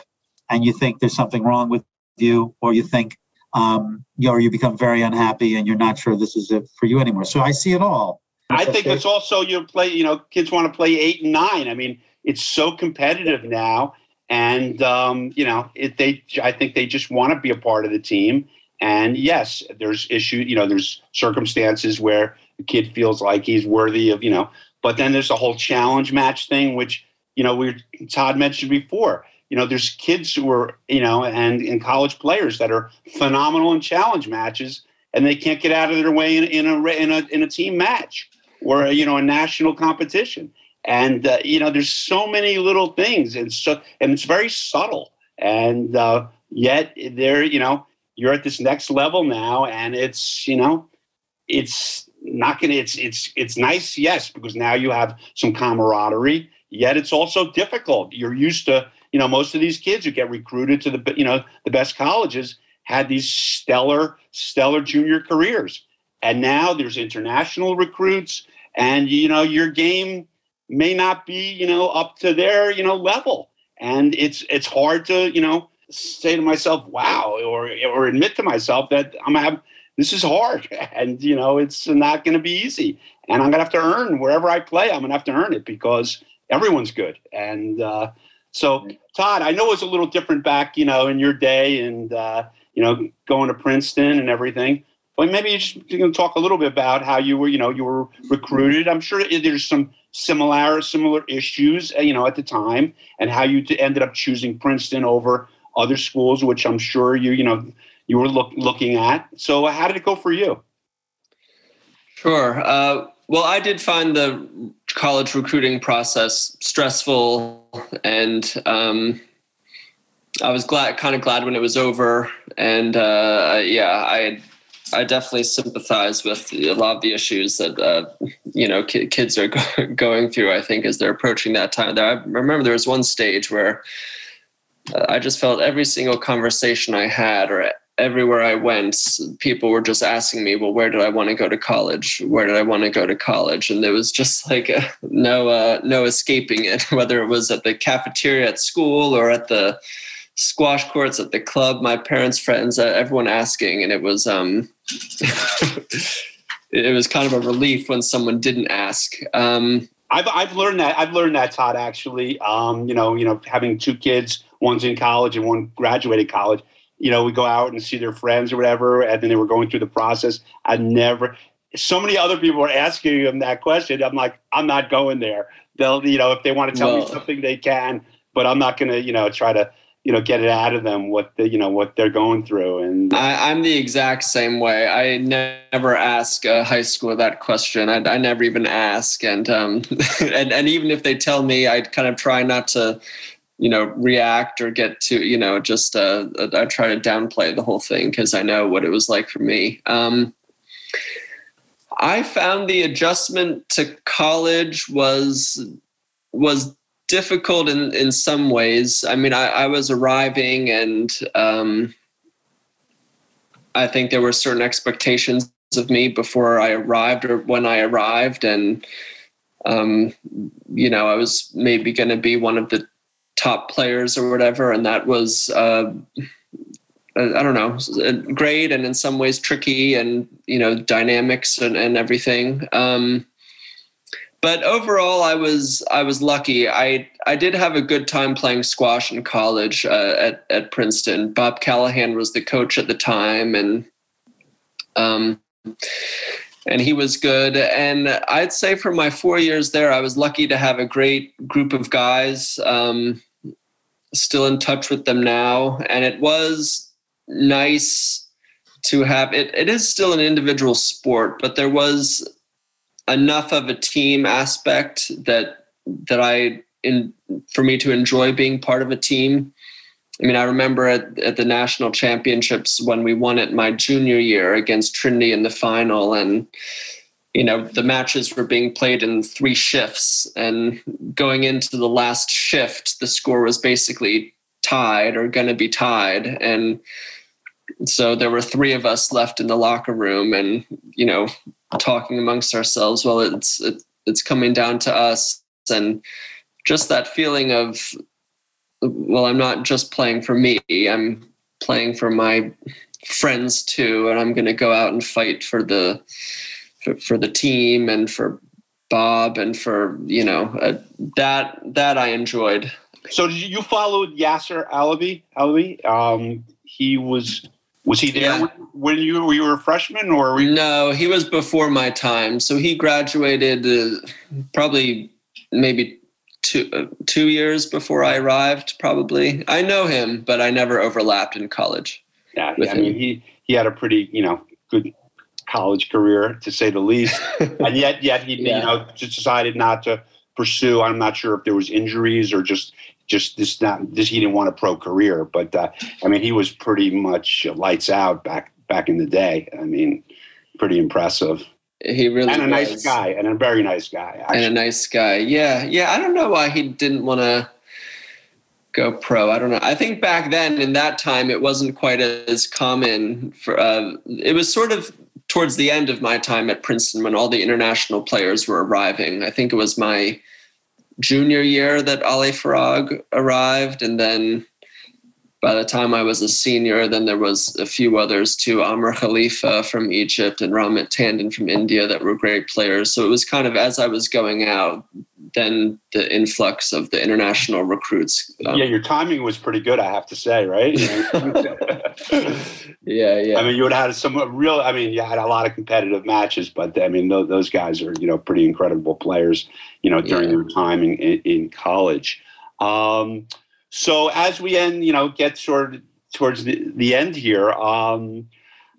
and you think there's something wrong with you, or you think, um, you know, you become very unhappy and you're not sure this is it for you anymore. So I see it all. I think it's also you play. You know, kids want to play eight and nine. I mean, it's so competitive now, and um, you know it, they i think they just want to be a part of the team and yes there's issue you know there's circumstances where the kid feels like he's worthy of you know but then there's a whole challenge match thing which you know we todd mentioned before. You know there's kids who are you know and, and college players that are phenomenal in challenge matches and they can't get out of their way in, in a in a in a team match or you know a national competition. And uh, you know there's so many little things and so and it's very subtle. And uh, yet there you know you're at this next level now and it's you know it's not gonna it's it's it's nice yes because now you have some camaraderie yet it's also difficult you're used to you know most of these kids who get recruited to the you know the best colleges had these stellar stellar junior careers and now there's international recruits and you know your game may not be, you know, up to their, you know, level. And it's it's hard to, you know, say to myself, wow, or or admit to myself that I'm have this is hard [LAUGHS] and you know it's not going to be easy and i'm going to have to earn wherever i play i'm going to have to earn it because everyone's good and uh, so todd i know it was a little different back you know in your day and uh, you know going to princeton and everything but maybe you can talk a little bit about how you were you know you were recruited. I'm sure there's some similar similar issues, you know, at the time, and how you ended up choosing Princeton over other schools, which I'm sure you you know you were look, looking at. So how did it go for you? Sure. Uh, well, I did find the college recruiting process stressful, and um, I was glad, kind of glad when it was over. And uh, yeah, I I definitely sympathize with a lot of the issues that uh, you know ki- kids are go- [LAUGHS] going through. I think as they're approaching that time. I remember there was one stage where I just felt every single conversation I had, or everywhere I went, people were just asking me, "Well, where did I want to go to college? Where did I want to go to college?" And there was just [LAUGHS] like a, no uh, no escaping it. [LAUGHS] Whether it was at the cafeteria at school or at the squash courts at the club, my parents' friends, uh, everyone asking, and it was um, [LAUGHS] it was kind of a relief when someone didn't ask. Um, I've I've learned that I've learned that Todd actually. Um, you know, you know, having two kids, one's in college and one graduated college. You know, we go out and see their friends or whatever, and then they were going through the process. I never. So many other people were asking them that question. I'm like, I'm not going there. They'll, you know, if they want to tell Well- me something, they can, but I'm not going to, you know, try to, you know, get it out of them what the, you know, what they're going through. And I, I'm the exact same way. I never ask a high school that question. I, I never even ask, and um, [LAUGHS] and and even if they tell me, I kind of try not to, you know, react or get to, you know, just uh, I try to downplay the whole thing because I know what it was like for me. Um, I found the adjustment to college was was difficult in in some ways. I mean, I, I was arriving and. Um, I think there were certain expectations of me before I arrived or when I arrived, and um, you know, I was maybe going to be one of the top players or whatever, and that was. Uh, I don't know, great and in some ways tricky and, you know, dynamics and, and everything. Um, but overall, I was I was lucky. I I did have a good time playing squash in college uh, at at Princeton. Bob Callahan was the coach at the time, and um, and he was good. And I'd say for my four years there, I was lucky to have a great group of guys. Um, still in touch with them now, and it was nice to have it. It is still an individual sport, but there was enough of a team aspect that that I in for me to enjoy being part of a team. I mean, I remember at, at the national championships when we won it my junior year against Trinity in the final, and you know the matches were being played in three shifts, and going into the last shift, the score was basically tied or going to be tied, and so there were three of us left in the locker room, and you know talking amongst ourselves well it's it, it's coming down to us and just that feeling of well i'm not just playing for me i'm playing for my friends too and i'm going to go out and fight for the for, for the team and for bob and for you know uh, that that i enjoyed so did you you followed Yasser El Halaby? Alabi? Um, he was was he there Yeah. when, you were you were a freshman or were you, No, he was before my time. So he graduated uh, probably maybe two uh, two years before I arrived. Probably I know him, but I never overlapped in college. Yeah, with I mean, he he had a pretty you know good college career to say the least, [LAUGHS] and yet yet he Yeah. you know just decided not to pursue. I'm not sure if there was injuries or just just this not this he didn't want a pro career, but uh, I mean he was pretty much lights out back back in the day. I mean, pretty impressive He really and a nice guy and a very nice guy. and a nice guy. Yeah, yeah. I don't know why he didn't want to go pro. I don't know. I think back then, in that time, it wasn't quite as common for. Uh, it was sort of towards the end of my time at Princeton when all the international players were arriving. I think it was my junior year that Ali Farag arrived, and then by the time I was a senior, then there was a few others too, Amr Khalifa from Egypt and Ramit Tandon from India that were great players. So it was kind of as I was going out, then the influx of the international recruits. um, yeah, your timing was pretty good, I have to say, right? [LAUGHS] [LAUGHS] yeah, yeah. I mean, you would have had some real. I mean, you had a lot of competitive matches, but I mean, those, those guys are you know pretty incredible players. You know, during Yeah. their time in, in, in college. Um, so as we end, you know, get sort of towards the, the end here. Um,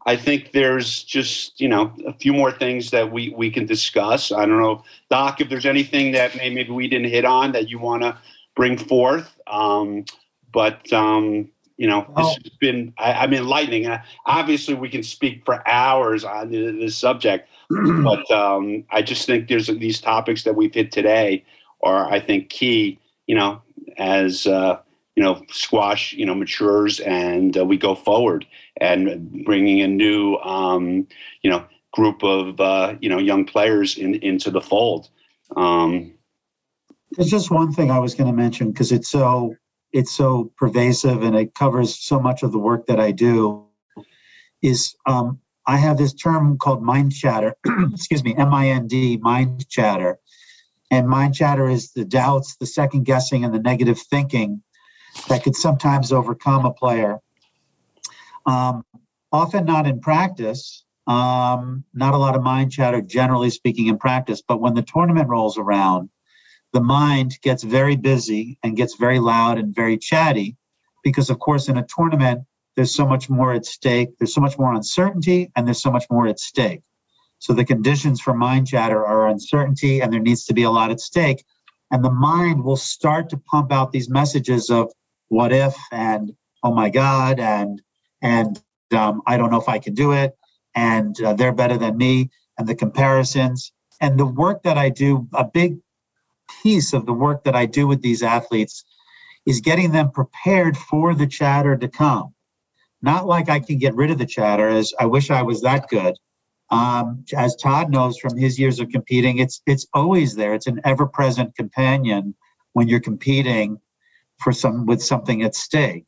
I think there's just you know a few more things that we we can discuss. I don't know, Doc, if there's anything that may, maybe we didn't hit on that you want to bring forth. Um, but um, you know, this Oh. has been I, I'm enlightening. Obviously, we can speak for hours on th- this subject, [CLEARS THROAT] but um, I just think there's these topics that we've hit today are, I think, key. You know, as uh, you know, squash, you know, matures and uh, we go forward and bringing a new, um, you know, group of, uh, you know, young players in, into the fold. Um, There's just one thing I was going to mention because it's so it's so pervasive and it covers so much of the work that I do. Is um, I have this term called mind chatter. [CLEARS THROAT] excuse me, M-I-N-D, mind chatter, and mind chatter is the doubts, the second guessing, and the negative thinking that could sometimes overcome a player. Um, often not in practice. Um, not a lot of mind chatter, generally speaking, in practice. But when the tournament rolls around, the mind gets very busy and gets very loud and very chatty because, of course, in a tournament, there's so much more at stake, there's so much more uncertainty, and there's so much more at stake. So the conditions for mind chatter are uncertainty, and there needs to be a lot at stake. And the mind will start to pump out these messages of what if and oh my God, and and um, I don't know if I can do it, and uh, they're better than me, and the comparisons. And the work that I do, a big piece of the work that I do with these athletes is getting them prepared for the chatter to come. Not like I can get rid of the chatter, as I wish I was that good. Um, as Todd knows from his years of competing, it's it's always there. It's an ever-present companion when you're competing for some with something at stake.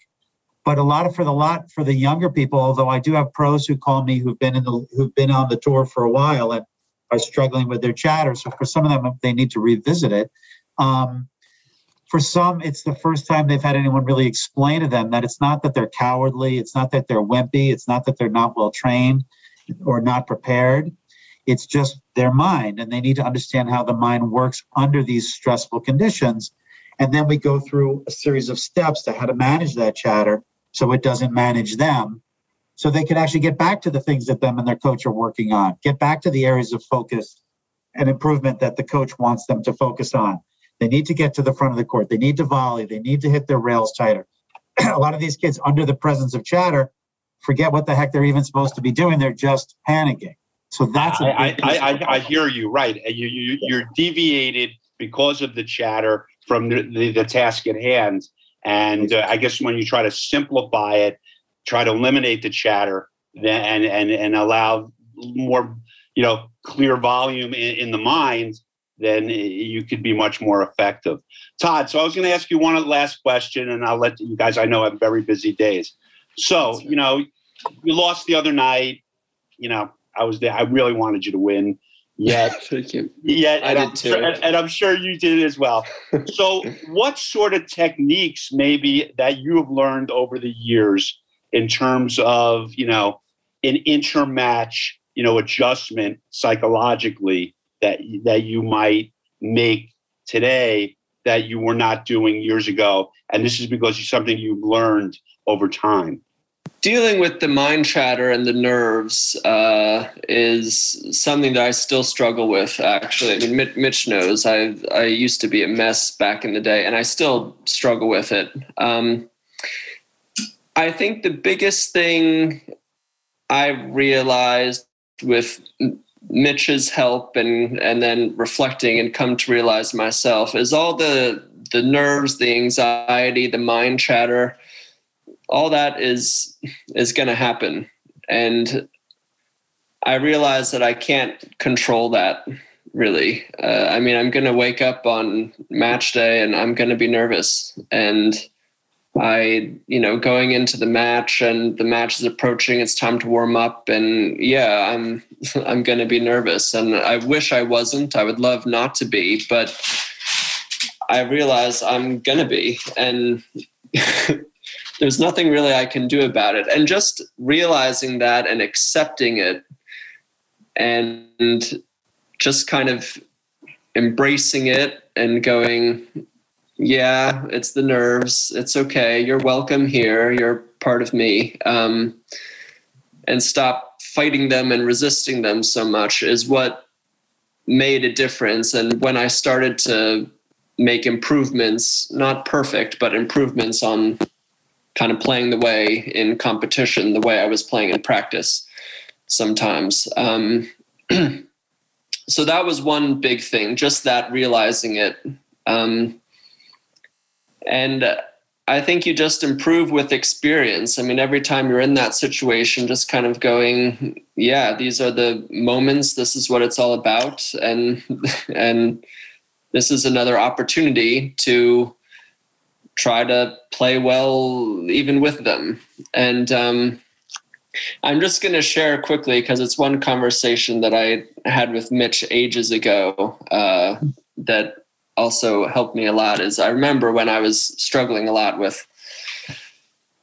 But a lot of for the lot for the younger people, although I do have pros who call me who've been in the who've been on the tour for a while and are struggling with their chatter. So for some of them, they need to revisit it. Um, for some, it's the first time they've had anyone really explain to them that it's not that they're cowardly, it's not that they're wimpy, it's not that they're not well trained or not prepared. It's just their mind, and they need to understand how the mind works under these stressful conditions. And then we go through a series of steps to how to manage that chatter so it doesn't manage them so they can actually get back to the things that them and their coach are working on, get back to the areas of focus and improvement that the coach wants them to focus on. They need to get to the front of the court. They need to volley. They need to hit their rails tighter. [CLEARS THROAT] a lot of these kids, under the presence of chatter, forget what the heck they're even supposed to be doing. They're just panicking. So that's I, I, I, I hear you right. You, you you're deviated because of the chatter from the, the, the task at hand. And uh, I guess when you try to simplify it, try to eliminate the chatter, then and and and allow more you know clear volume in, in the mind, then you could be much more effective. Todd, so I was going to ask you one last question, and I'll let you guys. I know have very busy days. So you know, you lost the other night. You know, I was there. I really wanted you to win. Yet, [LAUGHS] Thank you. yet, I and did I'm too. Sure, and, and I'm sure you did as well. [LAUGHS] So, what sort of techniques maybe that you have learned over the years in terms of you know an intermatch you know adjustment psychologically that that you might make today that you were not doing years ago, and this is because it's something you've learned over time. dealing with the mind chatter and the nerves uh, is something that I still struggle with. Actually, I mean, Mitch, knows I I used to be a mess back in the day, and I still struggle with it. Um, I think the biggest thing I realized with Mitch's help and and then reflecting and come to realize myself is all the the nerves, the anxiety, the mind chatter all that is is going to happen. And i realize that i can't control that really. Uh, i mean i'm going to wake up on match day and i'm going to be nervous. And i you know going into the match and the match is approaching it's time to warm up. And yeah i'm [LAUGHS] i'm going to be nervous. And i wish i wasn't. I would love not to be but i realize i'm going to be. And [LAUGHS] there's nothing really I can do about it. And just realizing that and accepting it and just kind of embracing it and going, yeah, it's the nerves. It's okay. You're welcome here. You're part of me. Um, and stop fighting them and resisting them so much is what made a difference. And when I started to make improvements, not perfect, but improvements on kind of playing the way in competition, the way I was playing in practice sometimes. Um, [CLEARS THROAT] so that was one big thing, just that realizing it. Um, and I think you just improve with experience. I mean, every time you're in that situation, just kind of going, yeah, these are the moments. This is what it's all about, and [LAUGHS] and this is another opportunity to try to play well even with them. And um, I'm just going to share quickly because it's one conversation that I had with Mitch ages ago uh, that also helped me a lot. Is I remember when I was struggling a lot with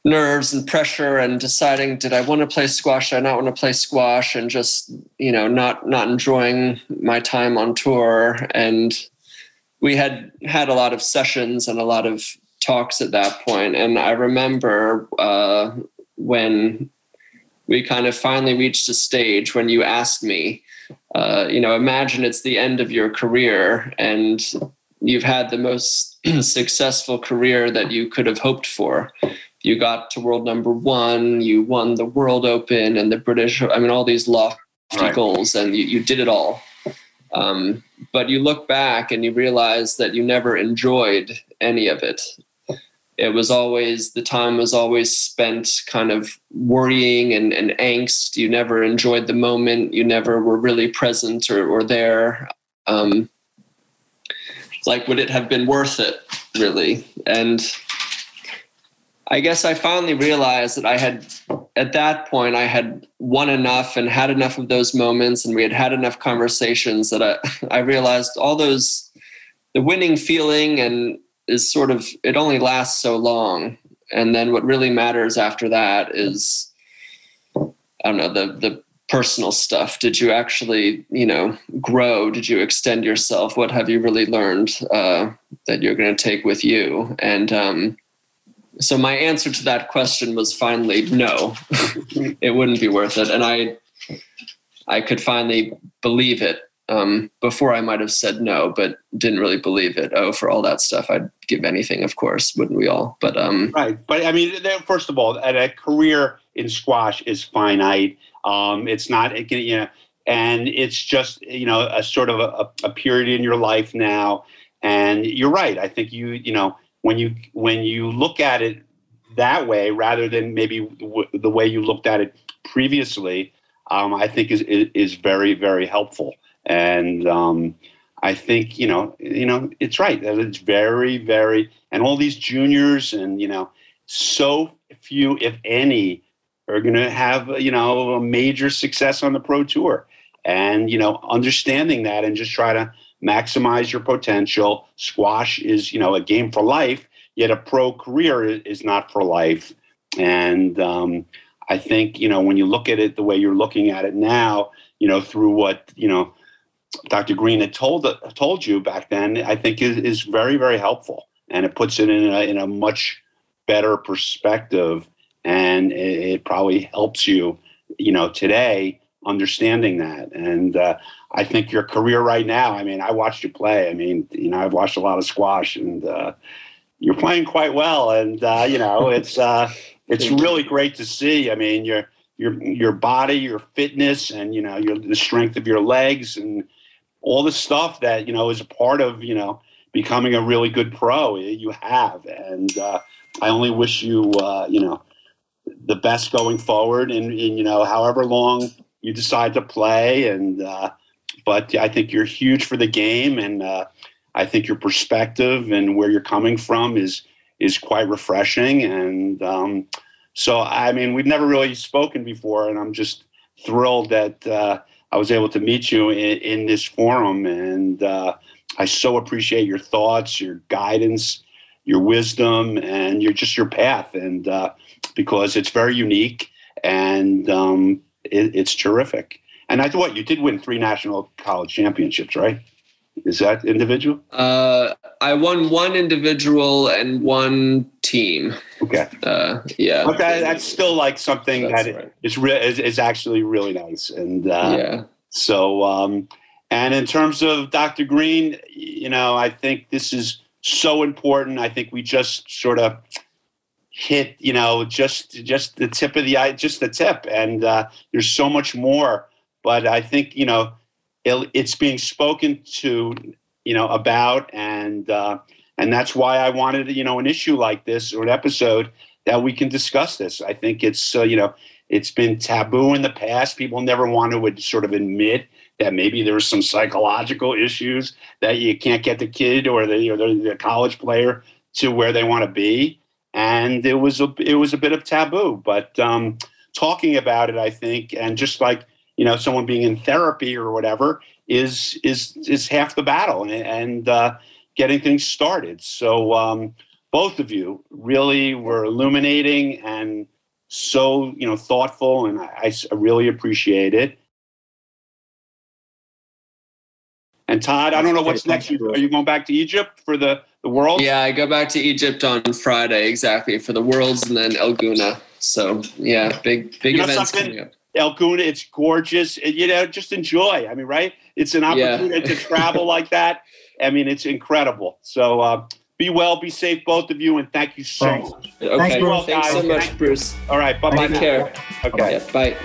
nerves and pressure and deciding did I want to play squash, did I not want to play squash, and just you know not not enjoying my time on tour. And we had had a lot of sessions and a lot of talks at that point. And I remember uh, when we kind of finally reached a stage when you asked me, uh, you know, imagine it's the end of your career and you've had the most [CLEARS THROAT] successful career that you could have hoped for. You got to world number one, you won the World Open and the British, I mean, all these lofty right. goals, and you, you did it all. Um, but you look back and you realize that you never enjoyed any of it it was always the time was always spent kind of worrying and, and angst. You never enjoyed the moment. You never were really present or, or there. Um, like would it have been worth it really? And i guess i finally realized that i had at that point i had won enough and had enough of those moments and we had had enough conversations that i, [LAUGHS] I realized all those the winning feeling and is sort of it only lasts so long. And then what really matters after that is i don't know the the personal stuff. Did you actually you know grow? Did you extend yourself? What have you really learned uh, that you're going to take with you? And um, so my answer to that question was finally no. [LAUGHS] It wouldn't be worth it. And i i could finally believe it um, before I might have said no, but didn't really believe it. Oh, for all that stuff, I'd give anything, of course, wouldn't we all? But um, right. But I mean, first of all, a career in squash is finite. Um, it's not, it can, you know, and it's just you know a sort of a, a period in your life now. And you're right. I think you you know when you when you look at it that way rather than maybe w- the way you looked at it previously, um, I think is, is is very very helpful. And um, I think you know, you know, it's right. That it's very, very, and all these juniors, and you know, so few, if any, are going to have you know a major success on the pro tour. And you know, understanding that and just try to maximize your potential. Squash is you know a game for life, yet a pro career is not for life. And um, I think you know when you look at it the way you're looking at it now, you know through what you know Dr. Green had told told you back then, I think is, is very very helpful, and it puts it in a, in a much better perspective, and it, it probably helps you, you know, today understanding that. And uh, I think your career right now. I mean, I watched you play. I mean, you know, I've watched a lot of squash, and uh, you're playing quite well. And uh, you know, [LAUGHS] it's uh, it's really great to see. I mean, your your your body, your fitness, and you know, your the strength of your legs and all the stuff that you know is a part of you know becoming a really good pro you have. And uh, i only wish you uh, you know the best going forward and, and, you know however long you decide to play. And uh, but i think you're huge for the game. And uh, i think your perspective and where you're coming from is is quite refreshing. And um, so i mean we've never really spoken before. And i'm just thrilled that uh, I was able to meet you in, in this forum, and uh, I so appreciate your thoughts, your guidance, your wisdom, and your just your path, and uh, because it's very unique and um, it, it's terrific. And I thought you did win three national college championships, right? Is that individual? Uh, I won one individual and one team. Okay. Uh, yeah. Okay, that's still like something that's that right. is, re- is, is actually really nice, and uh, yeah. So, um, and in terms of Dr. Green, you know, I think this is so important. I think we just sort of hit, you know, just just the tip of the eye, just the tip, and uh, there's so much more. But I think you know, it's being spoken to, you know, about and. Uh, and that's why I wanted you know an issue like this or an episode that we can discuss this. I think it's uh, you know it's been taboo in the past. People never want to sort of admit that maybe there's some psychological issues that you can't get the kid or the or the, the college player to where they want to be, and it was a it was a bit of taboo. But um, talking about it, I think, and just like you know, someone being in therapy or whatever is is is half the battle, and, and uh, getting things started. So um, both of you really were illuminating and so you know thoughtful, and I, I really appreciate it. And Todd, I don't know what's next. Are you going back to Egypt for the the world? Yeah, I go back to Egypt on Friday exactly for the Worlds, and then El Gouna. So yeah, big big You know events something? coming up. El Gouna, it's gorgeous. And, you know, just enjoy. I mean, right? It's an Yeah. opportunity to [LAUGHS] travel like that. I mean, it's incredible. So uh, be well, be safe, both of you, and thank you so Thanks. much. Okay, Bruce. thanks so much, Bruce. All right, bye bye. Take care. Okay. Yeah, bye.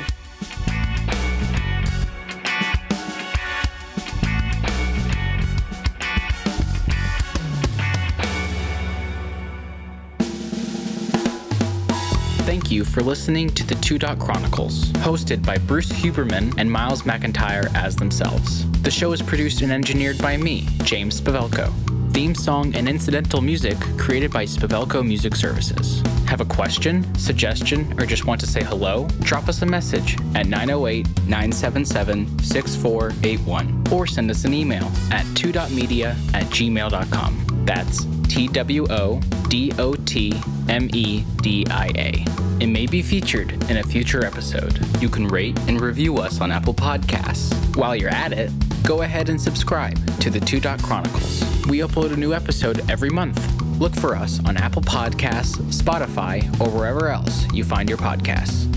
Thank you for listening to the Two Dot Chronicles, hosted by Bruce Huberman and Miles McIntyre as themselves. The show is produced and engineered by me, James Spavelko. Theme song and incidental music created by Spavelko Music Services. Have a question, suggestion, or just want to say hello? Drop us a message at 908 977 6481 or send us an email at 2dotmedia at gmail.com. That's T W O D O T M E D I A. It may be featured in a future episode. You can rate and review us on Apple Podcasts. While you're at it, go ahead and subscribe to the Two Dot Chronicles. We upload a new episode every month. Look for us on Apple Podcasts, Spotify, or wherever else you find your podcasts.